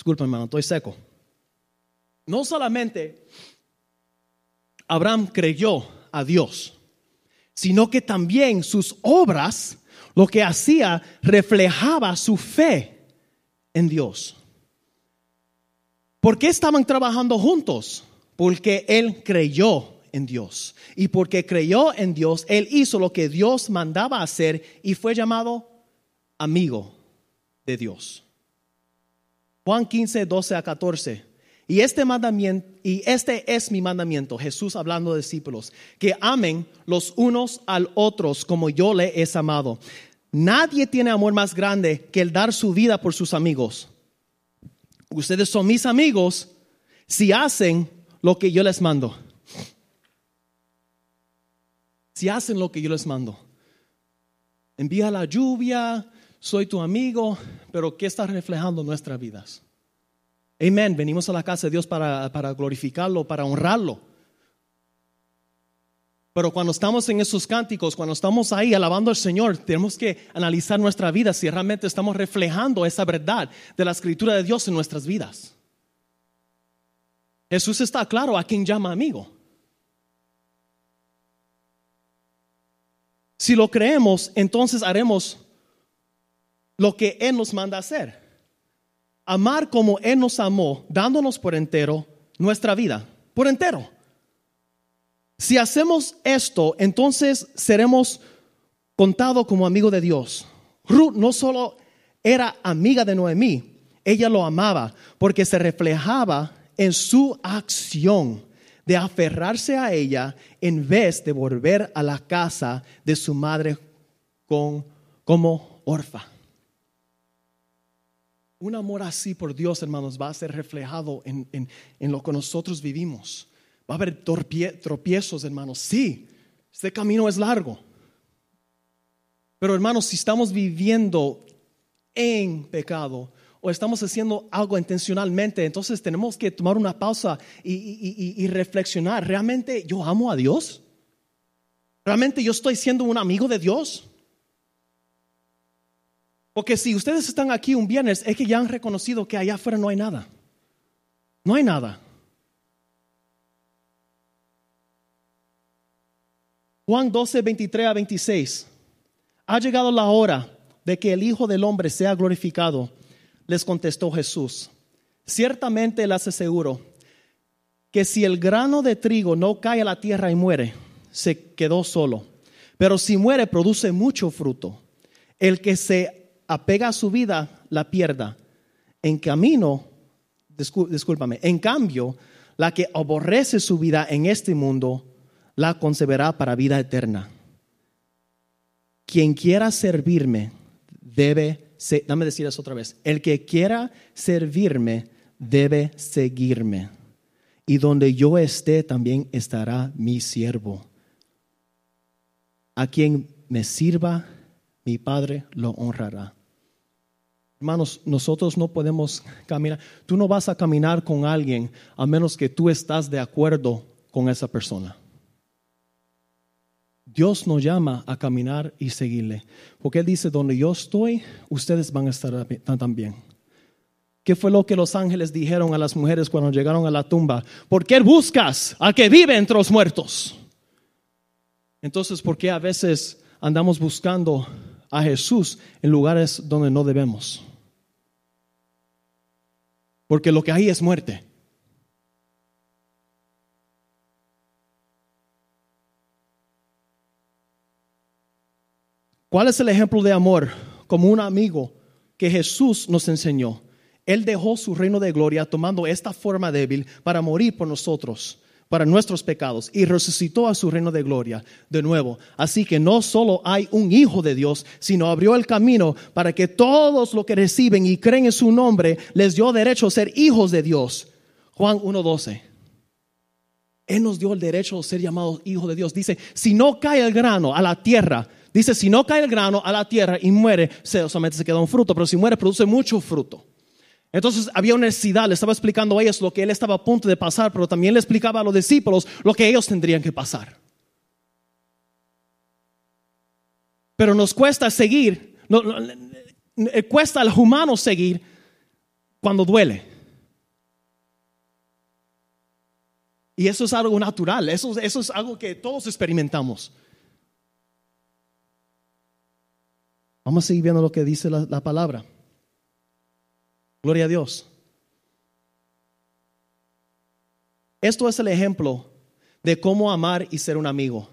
Disculpa, hermano, estoy seco. No solamente Abraham creyó a Dios, sino que también sus obras, lo que hacía, reflejaba su fe en Dios. ¿Por qué estaban trabajando juntos? Porque él creyó en Dios. Y porque creyó en Dios, él hizo lo que Dios mandaba hacer y fue llamado amigo de Dios. Juan 15, 12 a 14. Y este mandamiento, y este es mi mandamiento, Jesús hablando de discípulos, que amen los unos al otros como yo le he amado. Nadie tiene amor más grande que el dar su vida por sus amigos. Ustedes son mis amigos si hacen lo que yo les mando. Si hacen lo que yo les mando. Envía la lluvia, soy tu amigo, pero ¿qué está reflejando nuestras vidas? Amén, venimos a la casa de Dios para, para glorificarlo, para honrarlo. Pero cuando estamos en esos cánticos, cuando estamos ahí alabando al Señor, tenemos que analizar nuestra vida si realmente estamos reflejando esa verdad de la escritura de Dios en nuestras vidas. Jesús está claro a quien llama amigo. Si lo creemos, entonces haremos lo que Él nos manda hacer. Amar como Él nos amó, dándonos por entero nuestra vida, por entero. Si hacemos esto, entonces seremos contados como amigos de Dios. Ruth no solo era amiga de Noemí, ella lo amaba porque se reflejaba en su acción de aferrarse a ella en vez de volver a la casa de su madre como orfa. Un amor así por Dios, hermanos, va a ser reflejado en, en lo que nosotros vivimos. Va a haber tropiezos, hermanos. Sí, este camino es largo. Pero hermanos, si estamos viviendo en pecado o estamos haciendo algo intencionalmente, entonces tenemos que tomar una pausa y, reflexionar. ¿Realmente yo amo a Dios? ¿Realmente yo estoy siendo un amigo de Dios? Porque si ustedes están aquí un viernes, es que ya han reconocido que allá afuera no hay nada. No hay nada. Juan 12, 23 a 26. Ha llegado la hora de que el Hijo del Hombre sea glorificado. Les contestó Jesús. Ciertamente les aseguro que si el grano de trigo no cae a la tierra y muere, se quedó solo. Pero si muere, produce mucho fruto. El que se apega a su vida, la pierda. En camino, discúlpame, en cambio, la que aborrece su vida en este mundo, la concebirá para vida eterna. Quien quiera servirme debe, dame decir eso otra vez, el que quiera servirme debe seguirme. Y donde yo esté también estará mi siervo. A quien me sirva, mi Padre lo honrará. Hermanos, nosotros no podemos caminar. Tú no vas a caminar con alguien a menos que tú estás de acuerdo con esa persona. Dios nos llama a caminar y seguirle. Porque Él dice, donde yo estoy, ustedes van a estar también. ¿Qué fue lo que los ángeles dijeron a las mujeres cuando llegaron a la tumba? ¿Por qué buscas al que vive entre los muertos? Entonces, ¿por qué a veces andamos buscando a Jesús en lugares donde no debemos? Porque lo que hay es muerte. ¿Cuál es el ejemplo de amor como un amigo que Jesús nos enseñó? Él dejó su reino de gloria tomando esta forma débil para morir por nosotros, para nuestros pecados, y resucitó a su reino de gloria de nuevo. Así que no solo hay un Hijo de Dios, sino abrió el camino para que todos los que reciben y creen en su nombre les dio derecho a ser hijos de Dios. Juan 1.12. Él nos dio el derecho a ser llamados hijos de Dios. Dice, si no cae el grano a la tierra, Dice, si no cae el grano a la tierra y muere, solamente se queda un fruto, pero si muere produce mucho fruto. Entonces había una necesidad, le estaba explicando a ellos lo que él estaba a punto de pasar, pero también le explicaba a los discípulos lo que ellos tendrían que pasar. Pero nos cuesta seguir, cuesta al humano seguir cuando duele. Y eso es algo natural, eso, eso es algo que todos experimentamos. Vamos a seguir viendo lo que dice la, palabra. Gloria a Dios. Esto es el ejemplo de cómo amar y ser un amigo.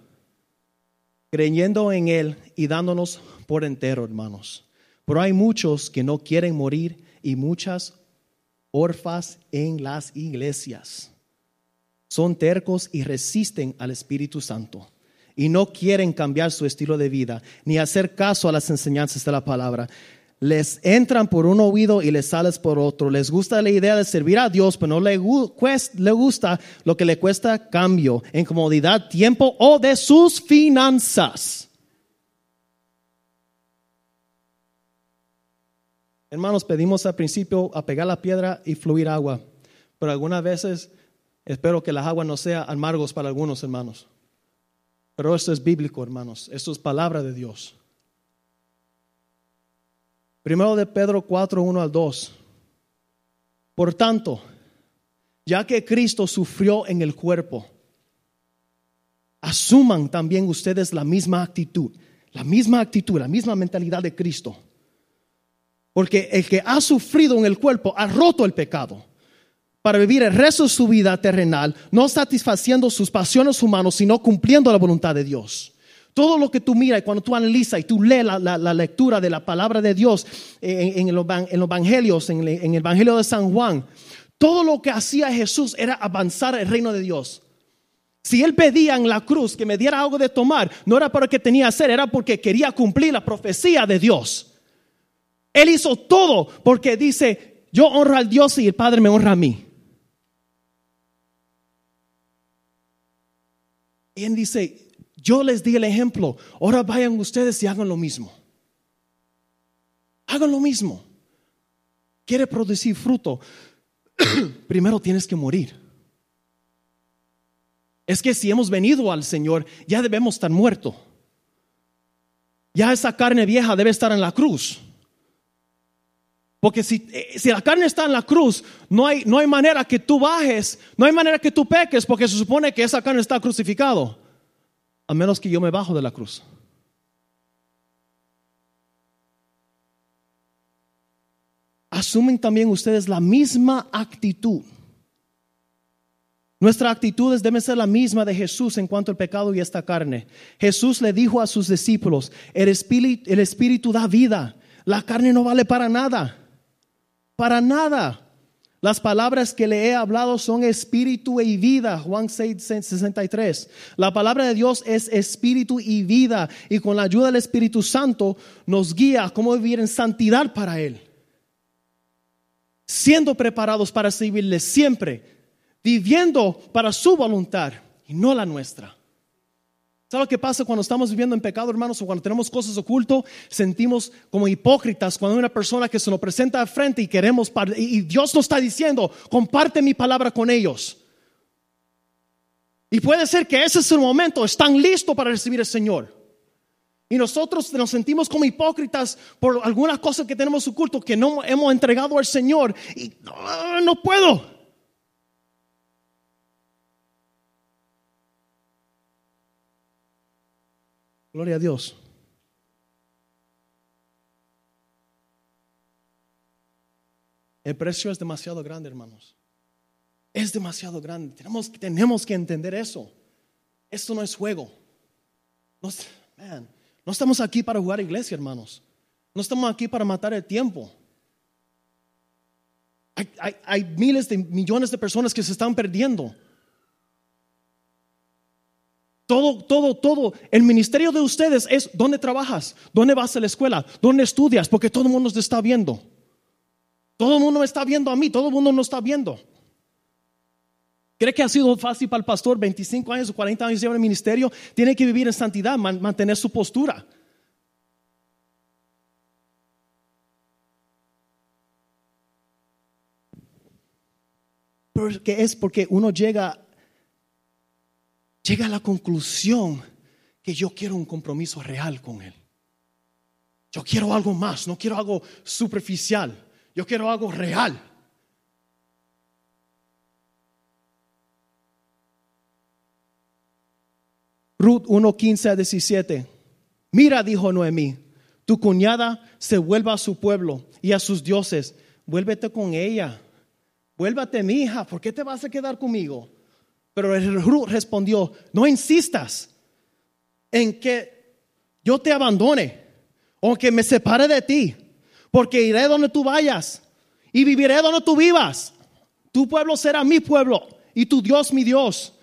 Creyendo en Él y dándonos por entero, hermanos. Pero hay muchos que no quieren morir y muchas orfas en las iglesias. Son tercos y resisten al Espíritu Santo y no quieren cambiar su estilo de vida ni hacer caso a las enseñanzas de la palabra. Les entran por un oído y les sales por otro. Les gusta la idea de servir a Dios, pero no le, gusta lo que le cuesta cambio, incomodidad, tiempo o de sus finanzas. Hermanos, pedimos al principio a pegar la piedra y fluir agua, pero algunas veces espero que las aguas no sean amargos para algunos hermanos. Pero esto es bíblico, hermanos, esto es palabra de Dios. Primero de Pedro 4, 1 al 2. Por tanto, ya que Cristo sufrió en el cuerpo, asuman también ustedes la misma actitud, la misma actitud, la misma mentalidad de Cristo. Porque el que ha sufrido en el cuerpo ha roto el pecado para vivir el resto de su vida terrenal, no satisfaciendo sus pasiones humanas, sino cumpliendo la voluntad de Dios. Todo lo que tú miras cuando tú analizas y tú lees la, lectura de la palabra de Dios en, los, evangelios, en el, evangelio de San Juan, todo lo que hacía Jesús era avanzar el reino de Dios. Si él pedía en la cruz que me diera algo de tomar, no era porque tenía que hacer, era porque quería cumplir la profecía de Dios. Él hizo todo porque dice, yo honro al Dios y el Padre me honra a mí. Y él dice, yo les di el ejemplo. Ahora vayan ustedes y hagan lo mismo. Hagan lo mismo. Quiere producir fruto. Primero tienes que morir. Es que si hemos venido al Señor, ya debemos estar muertos. Ya esa carne vieja debe estar en la cruz. Porque si, eh, si, la carne está en la cruz, no hay, no hay manera que tú bajes, no hay manera que tú peques, porque se supone que esa carne está crucificado a menos que yo me bajo de la cruz. Asumen también ustedes la misma actitud. Nuestra actitud debe ser la misma de Jesús en cuanto al pecado y esta carne. Jesús le dijo a sus discípulos, el espíritu, el espíritu da vida, la carne no vale para nada, para nada. Las palabras que le he hablado son espíritu y vida. Juan 6, 63. La palabra de Dios es espíritu y vida. Y con la ayuda del Espíritu Santo nos guía cómo vivir en santidad para Él. Siendo preparados para servirle siempre. Viviendo para su voluntad y no la nuestra. ¿Sabes lo que pasa cuando estamos viviendo en pecado, hermanos, o cuando tenemos cosas ocultas? Sentimos como hipócritas cuando hay una persona que se nos presenta al frente y queremos, y Dios nos está diciendo, comparte mi palabra con ellos. Y puede ser que ese es el momento, están listos para recibir al Señor. Y nosotros nos sentimos como hipócritas por algunas cosas que tenemos oculto que no hemos entregado al Señor. Y no, no puedo. Gloria a Dios. El precio es demasiado grande, hermanos. Es demasiado grande. Tenemos, tenemos que entender eso. Esto no es juego. No, estamos aquí para jugar iglesia, hermanos. No estamos aquí para matar el tiempo. Hay, hay miles de millones de personas que se están perdiendo todo, todo, todo. El ministerio de ustedes es dónde trabajas, dónde vas a la escuela, dónde estudias, porque todo el mundo te está viendo. Todo el mundo me está viendo a mí, todo el mundo nos está viendo. ¿Cree que ha sido fácil para el pastor 25 años o 40 años llevar el ministerio? Tiene que vivir en santidad, mantener su postura. Porque es porque uno llega llega a la conclusión que yo quiero un compromiso real con Él. Yo quiero algo más, no quiero algo superficial, yo quiero algo real. Ruth 1:15 a 17. Mira, dijo Noemí, tu cuñada se vuelva a su pueblo y a sus dioses. Vuélvete con ella. Vuélvate, mi hija. ¿Por qué te vas a quedar conmigo? Pero el respondió, no insistas en que yo te abandone o que me separe de ti, porque iré donde tú vayas Y viviré donde tú vivas. Tu pueblo será mi pueblo y tu Dios mi Dios.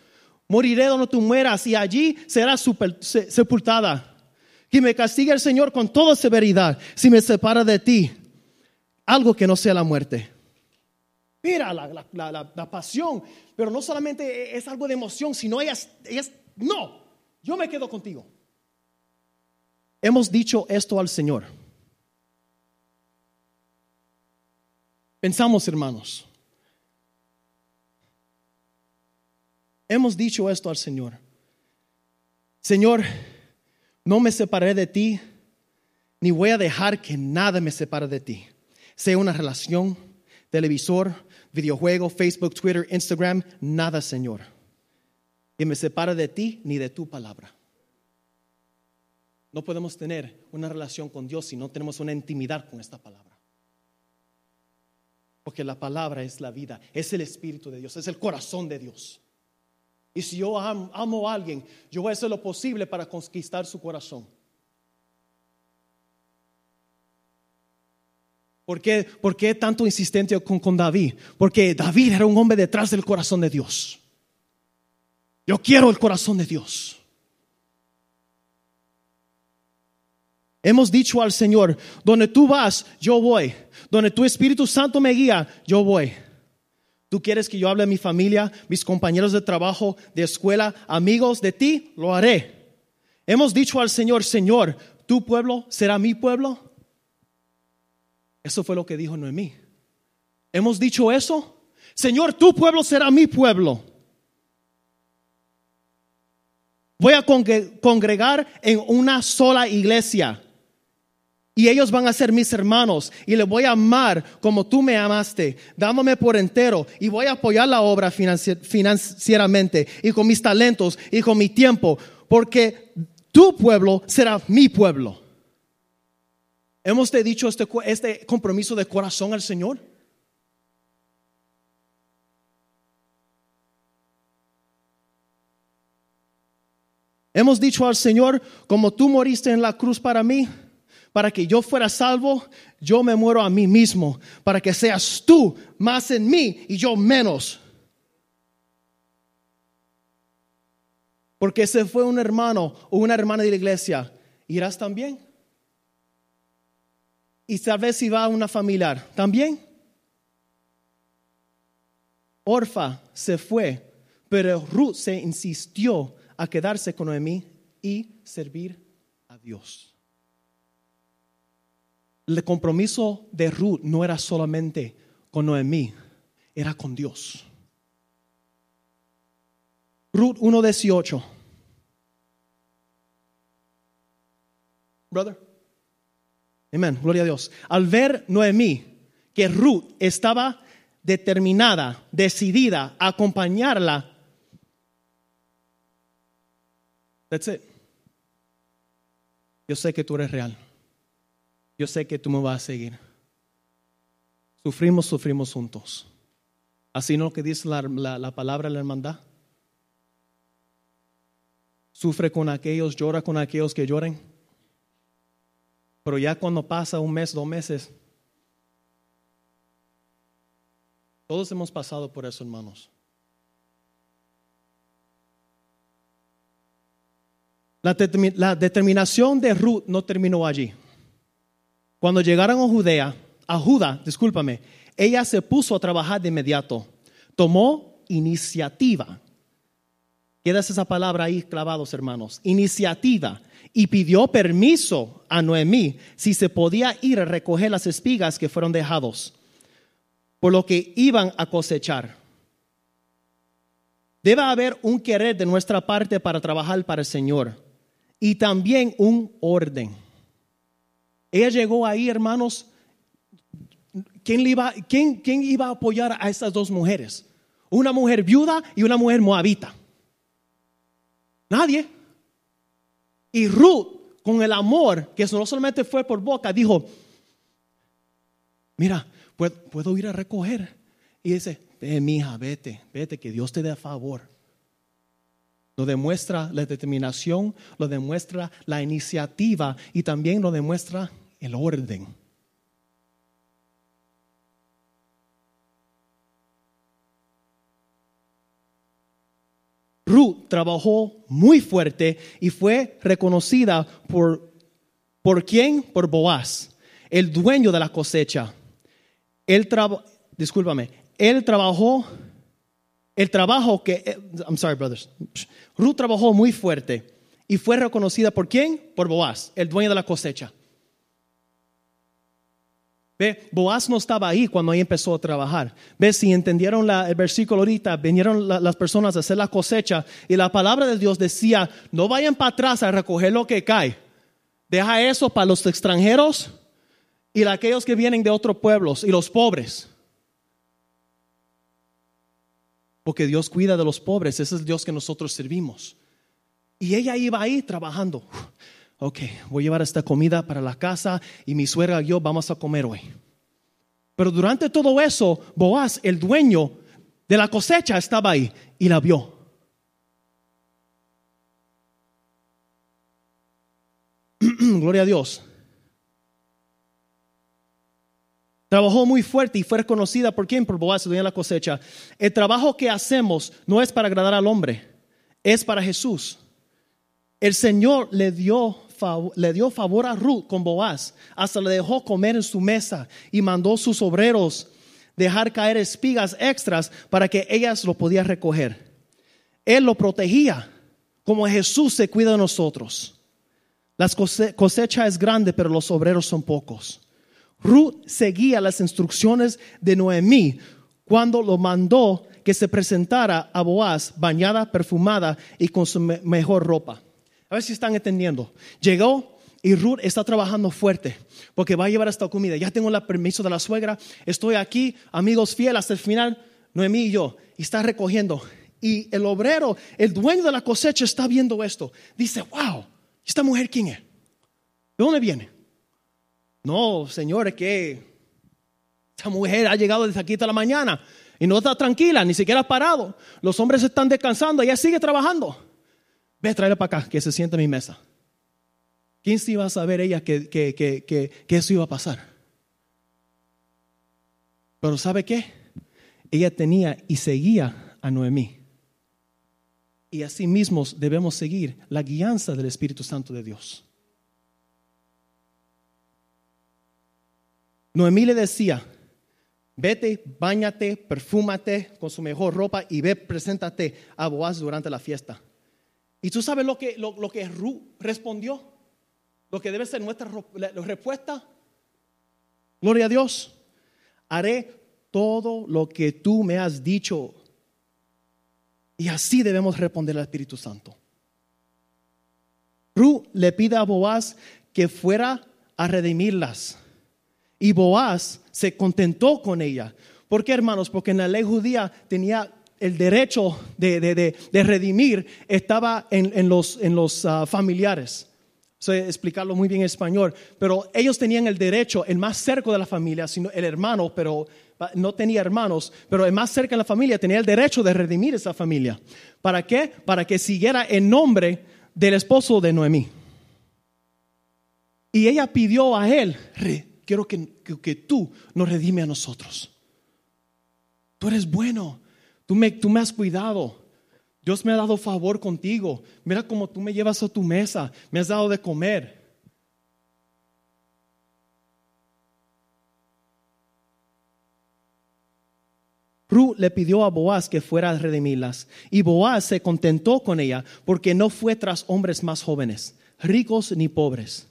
Moriré donde tú mueras y allí será sepultada. Que me castigue el Señor con toda severidad si me separa de ti. Algo que no sea la muerte. Mira la, pasión, pero no solamente es algo de emoción, sino ellas, ellas, no, yo me quedo contigo. Hemos dicho esto al Señor. Pensamos, hermanos. Hemos dicho esto al Señor. Señor, no me separaré de ti, ni voy a dejar que nada me separe de ti. Sea una relación, televisor, videojuego, Facebook, Twitter, Instagram, nada, Señor. Que me separe de ti ni de tu palabra. No podemos tener una relación con Dios si no tenemos una intimidad con esta palabra. Porque la palabra es la vida, es el Espíritu de Dios, es el corazón de Dios. Y si yo amo, a alguien, yo voy a hacer lo posible para conquistar su corazón. ¿Por qué, ¿Por qué tanto insistente con, con, David? Porque David era un hombre detrás del corazón de Dios. Yo quiero el corazón de Dios. Hemos dicho al Señor, donde tú vas, yo voy. Donde tu Espíritu Santo me guía, yo voy. Tú quieres que yo hable a mi familia, mis compañeros de trabajo, de escuela, amigos de ti, lo haré. Hemos dicho al Señor, Señor, tu pueblo será mi pueblo. Eso fue lo que dijo Noemí. Hemos dicho eso. Señor, tu pueblo será mi pueblo. Voy a congregar en una sola iglesia. Y ellos van a ser mis hermanos y les voy a amar como tú me amaste, dándome por entero y voy a apoyar la obra financieramente y con mis talentos y con mi tiempo, porque tu pueblo será mi pueblo. ¿Hemos te dicho este, este compromiso de corazón al Señor? Hemos dicho al Señor, como tú moriste en la cruz para mí, para que yo fuera salvo, yo me muero a mí mismo, para que seas tú más en mí y yo menos. Porque ese fue un hermano o una hermana de la iglesia, ¿irás también? Y tal vez si va a una familiar, ¿también? Orfa se fue, pero Ruth se insistió a quedarse con Noemí y servir a Dios. El compromiso de Ruth no era solamente con Noemí, era con Dios. Ruth 1.18. Brother. Amén. Gloria a Dios. Al ver Noemí que Ruth estaba determinada, decidida a acompañarla. That's it. Yo sé que tú eres real yo sé que tú me vas a seguir. Sufrimos, sufrimos juntos. Así no lo que dice la, la palabra de la hermandad. Sufre con aquellos, llora con aquellos que lloren. Pero ya cuando pasa un mes, dos meses, todos hemos pasado por eso, hermanos. La, la determinación de Ruth no terminó allí. Cuando llegaron a Judea, a Judá, discúlpame, ella se puso a trabajar de inmediato. Tomó iniciativa. Quedas esa palabra ahí clavados, hermanos. Iniciativa. Y pidió permiso a Noemí si se podía ir a recoger las espigas que fueron dejados, por lo que iban a cosechar. Debe haber un querer de nuestra parte para trabajar para el Señor y también un orden. Ella llegó ahí, hermanos. ¿Quién, iba, quién, ¿Quién iba a apoyar a esas dos mujeres? Una mujer viuda y una mujer moabita. Nadie. Y Ruth, con el amor, que no solamente fue por boca, dijo, mira, puedo, ir a recoger. Y dice, ve, mija, vete, vete, que Dios te dé favor. Lo demuestra la determinación, lo demuestra la iniciativa y también lo demuestra el orden. Ruth trabajó muy fuerte y fue reconocida por, ¿por quién? Por Boaz, el dueño de la cosecha. Él discúlpame, él trabajó, el trabajo que, eh, I'm sorry brothers, Ruth trabajó muy fuerte y fue reconocida por quién? Por Boaz, el dueño de la cosecha. Ve, Boaz no estaba ahí cuando ahí empezó a trabajar. Ve, si entendieron el versículo ahorita, vinieron las personas a hacer la cosecha y la palabra de Dios decía, no vayan para atrás a recoger lo que cae. Deja eso para los extranjeros y aquellos que vienen de otros pueblos y los pobres. Porque Dios cuida de los pobres, ese es el Dios que nosotros servimos. Y ella iba ahí trabajando. Ok, voy a llevar esta comida para la casa y mi suegra y yo vamos a comer hoy. Pero durante todo eso, Boaz, el dueño de la cosecha, estaba ahí y la vio. Gloria a Dios. Trabajó muy fuerte y fue reconocida por quién? Por Boaz, el dueño de la cosecha. El trabajo que hacemos no es para agradar al hombre, es para Jesús. El Señor le dio, le dio favor a Ruth con Boaz, hasta le dejó comer en su mesa y mandó sus obreros dejar caer espigas extras para que ellas lo podían recoger. Él lo protegía, como Jesús se cuida de nosotros. La cosecha es grande, pero los obreros son pocos. Ruth seguía las instrucciones de Noemí cuando lo mandó que se presentara a Boaz bañada, perfumada y con su mejor ropa. A ver si están entendiendo. Llegó y Ruth está trabajando fuerte porque va a llevar esta comida. Ya tengo el permiso de la suegra. Estoy aquí, amigos fieles, hasta el final, Noemí y yo. Y está recogiendo. Y el obrero, el dueño de la cosecha, está viendo esto. Dice, wow, ¿esta mujer quién es? ¿De dónde viene? No, señores, que esta mujer ha llegado desde aquí hasta la mañana y no está tranquila, ni siquiera ha parado. Los hombres están descansando, ella sigue trabajando. Ve, tráela para acá, que se siente en mi mesa. ¿Quién se iba a saber ella que, que, que, que eso iba a pasar? Pero ¿sabe qué? Ella tenía y seguía a Noemí. Y así mismos debemos seguir la guianza del Espíritu Santo de Dios. Noemí le decía, vete, bañate, perfúmate con su mejor ropa y ve, preséntate a Boaz durante la fiesta. Y tú sabes lo que, lo, que Ru respondió, lo que debe ser nuestra respuesta. Gloria a Dios. Haré todo lo que tú me has dicho. Y así debemos responder al Espíritu Santo. Ru le pide a Boaz que fuera a redimirlas. Y Boaz se contentó con ella. ¿Por qué, hermanos? Porque en la ley judía tenía el derecho de, redimir estaba en, los, en los ah, familiares. Sé explicarlo muy bien en español, pero ellos tenían el derecho, el más cerca de la familia, sino el hermano, pero ah, no tenía hermanos, pero el más cerca de la familia tenía el derecho de redimir esa familia. ¿Para qué? Para que siguiera el nombre del esposo de Noemí. Y ella pidió a él, quiero que, que tú nos redime a nosotros. Tú eres bueno, Tú me, tú me has cuidado. Dios me ha dado favor contigo. Mira cómo tú me llevas a tu mesa. Me has dado de comer. Ru le pidió a Boaz que fuera a redimirlas y Boaz se contentó con ella porque no fue tras hombres más jóvenes, ricos ni pobres.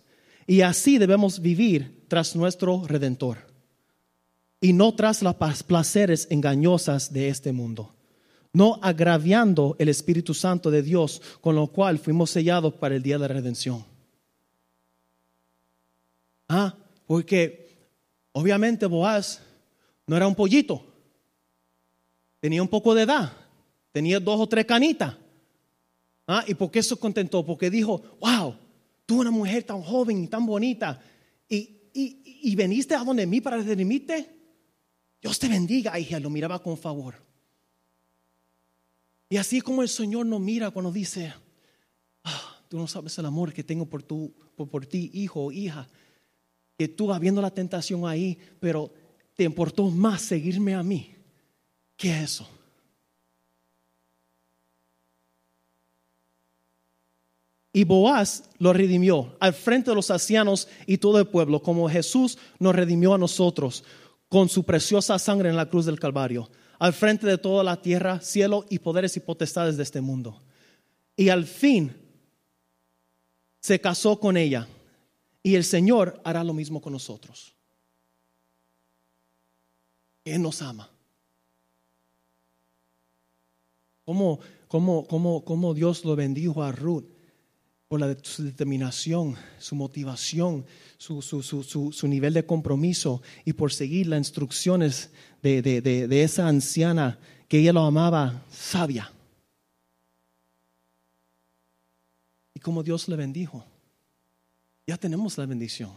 Y así debemos vivir tras nuestro redentor y no tras las placeres engañosas de este mundo, no agraviando el Espíritu Santo de Dios, con lo cual fuimos sellados para el día de la redención. Ah, porque obviamente Boaz no era un pollito, tenía un poco de edad, tenía dos o tres canitas. Ah, ¿y por qué se contentó? Porque dijo, wow, tú una mujer tan joven y tan bonita, y, y, y veniste a donde mí para redimirte. Dios te bendiga. Ella lo miraba con favor. Y así como el Señor nos mira cuando dice, ah, tú no sabes el amor que tengo por, tu, por, ti, hijo o hija, que tú vas viendo la tentación ahí, pero te importó más seguirme a mí que eso. Y Boaz lo redimió al frente de los ancianos y todo el pueblo, como Jesús nos redimió a nosotros con su preciosa sangre en la cruz del Calvario, al frente de toda la tierra, cielo y poderes y potestades de este mundo. Y al fin se casó con ella. Y el Señor hará lo mismo con nosotros. Él nos ama. ¿Cómo, cómo, cómo, cómo Dios lo bendijo a Ruth? Por la, su determinación, su motivación, su, su, su, su, nivel de compromiso y por seguir las instrucciones de, de, de, de esa anciana que ella lo amaba sabia. Y como Dios le bendijo, ya tenemos la bendición.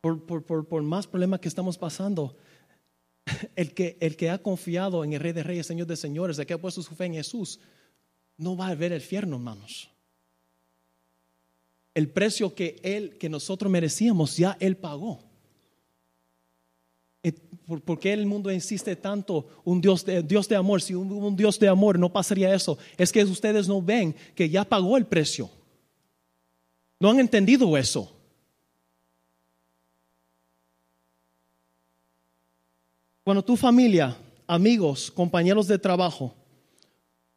Por, por, por, por más problemas que estamos pasando, el que, el que ha confiado en el Rey de Reyes, Señor de Señores, el que ha puesto su fe en Jesús, no va a ver el infierno, hermanos. El precio que él, que nosotros merecíamos, ya él pagó. ¿Por qué el mundo insiste tanto un Dios de, Dios de amor? Si un, un Dios de amor no pasaría eso, es que ustedes no ven que ya pagó el precio. No han entendido eso. Cuando tu familia, amigos, compañeros de trabajo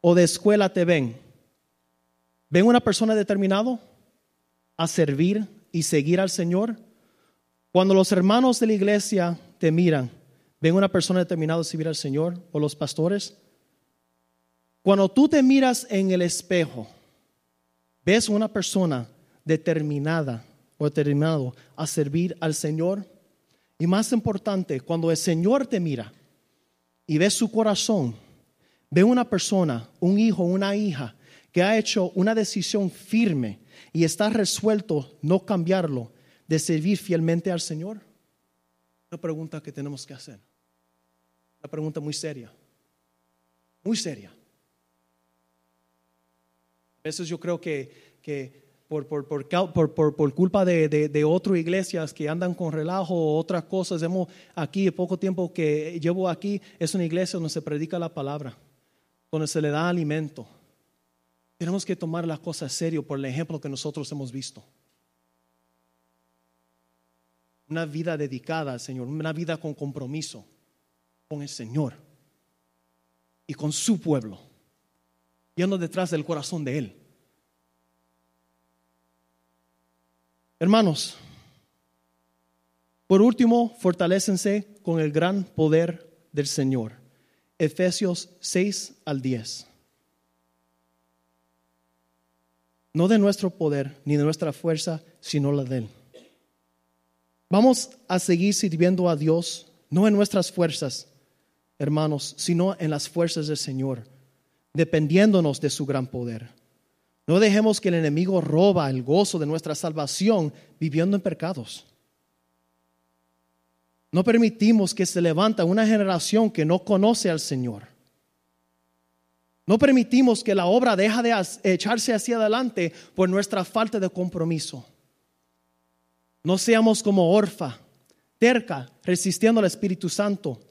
o de escuela te ven, ¿ven una persona determinado? A servir y seguir al Señor? Cuando los hermanos de la iglesia te miran, ¿ven una persona determinada a servir al Señor o los pastores? Cuando tú te miras en el espejo, ¿ves una persona determinada o determinado a servir al Señor? Y más importante, cuando el Señor te mira y ves su corazón, ve una persona, un hijo, una hija, que ha hecho una decisión firme y está resuelto no cambiarlo, de servir fielmente al Señor? Una pregunta que tenemos que hacer. Una pregunta muy seria. Muy seria. A veces yo creo que, que por, por, por, por, culpa de, de, de otras iglesias que andan con relajo o otras cosas, hemos aquí, el poco tiempo que llevo aquí, es una iglesia donde se predica la palabra, donde se le da alimento tenemos que tomar las cosas serio por el ejemplo que nosotros hemos visto. Una vida dedicada al Señor, una vida con compromiso con el Señor y con su pueblo, yendo detrás del corazón de Él. Hermanos, por último, fortalécense con el gran poder del Señor. Efesios 6 al 10. No de nuestro poder ni de nuestra fuerza, sino la de Él. Vamos a seguir sirviendo a Dios, no en nuestras fuerzas, hermanos, sino en las fuerzas del Señor, dependiéndonos de su gran poder. No dejemos que el enemigo roba el gozo de nuestra salvación viviendo en pecados. No permitimos que se levanta una generación que no conoce al Señor. No permitimos que la obra deje de echarse hacia adelante por nuestra falta de compromiso. No seamos como Orfa, terca, resistiendo al Espíritu Santo,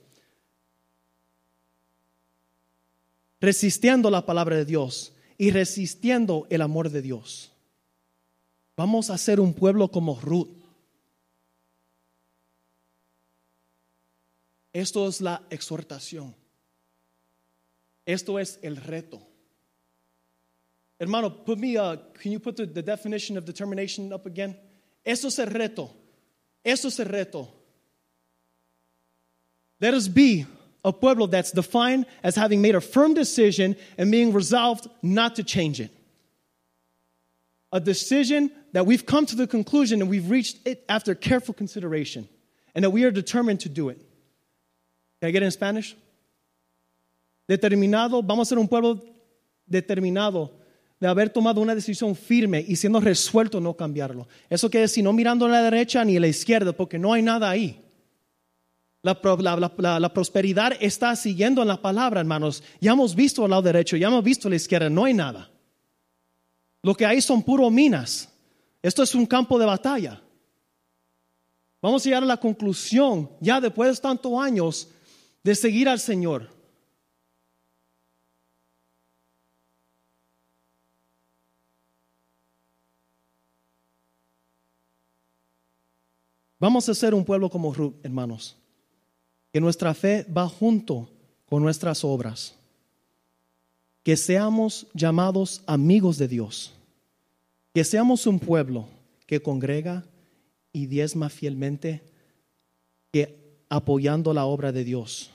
resistiendo la palabra de Dios y resistiendo el amor de Dios. Vamos a ser un pueblo como Ruth. Esto es la exhortación. Esto es el reto. Hermano, put me, uh, can you put the, the definition of determination up again? Eso es el reto. Eso es el reto. Let us be a pueblo that's defined as having made a firm decision and being resolved not to change it. A decision that we've come to the conclusion and we've reached it after careful consideration and that we are determined to do it. Can I get it in Spanish? Determinado, vamos a ser un pueblo determinado de haber tomado una decisión firme y siendo resuelto no cambiarlo. Eso quiere decir no mirando a la derecha ni a la izquierda, porque no hay nada ahí. La, la, prosperidad está siguiendo en la palabra, hermanos. Ya hemos visto al lado derecho, ya hemos visto a la izquierda, no hay nada. Lo que hay son puro minas. Esto es un campo de batalla. Vamos a llegar a la conclusión, ya después de tantos años, de seguir al Señor. Vamos a ser un pueblo como Ruth, hermanos, que nuestra fe va junto con nuestras obras, que seamos llamados amigos de Dios, que seamos un pueblo que congrega y diezma fielmente, que apoyando la obra de Dios,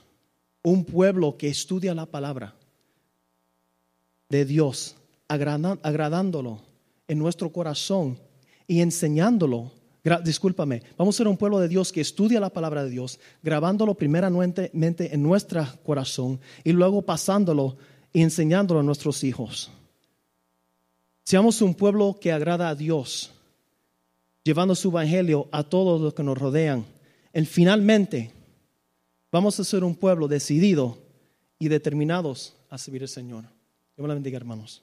un pueblo que estudia la palabra de Dios, agradándolo en nuestro corazón y enseñándolo. Discúlpame, vamos a ser un pueblo de Dios que estudia la palabra de Dios, grabándolo primeramente en nuestro corazón y luego pasándolo y enseñándolo a nuestros hijos. Seamos un pueblo que agrada a Dios, llevando su evangelio a todos los que nos rodean. Y finalmente, vamos a ser un pueblo decidido y determinados a servir al Señor. Dios me la bendiga, hermanos.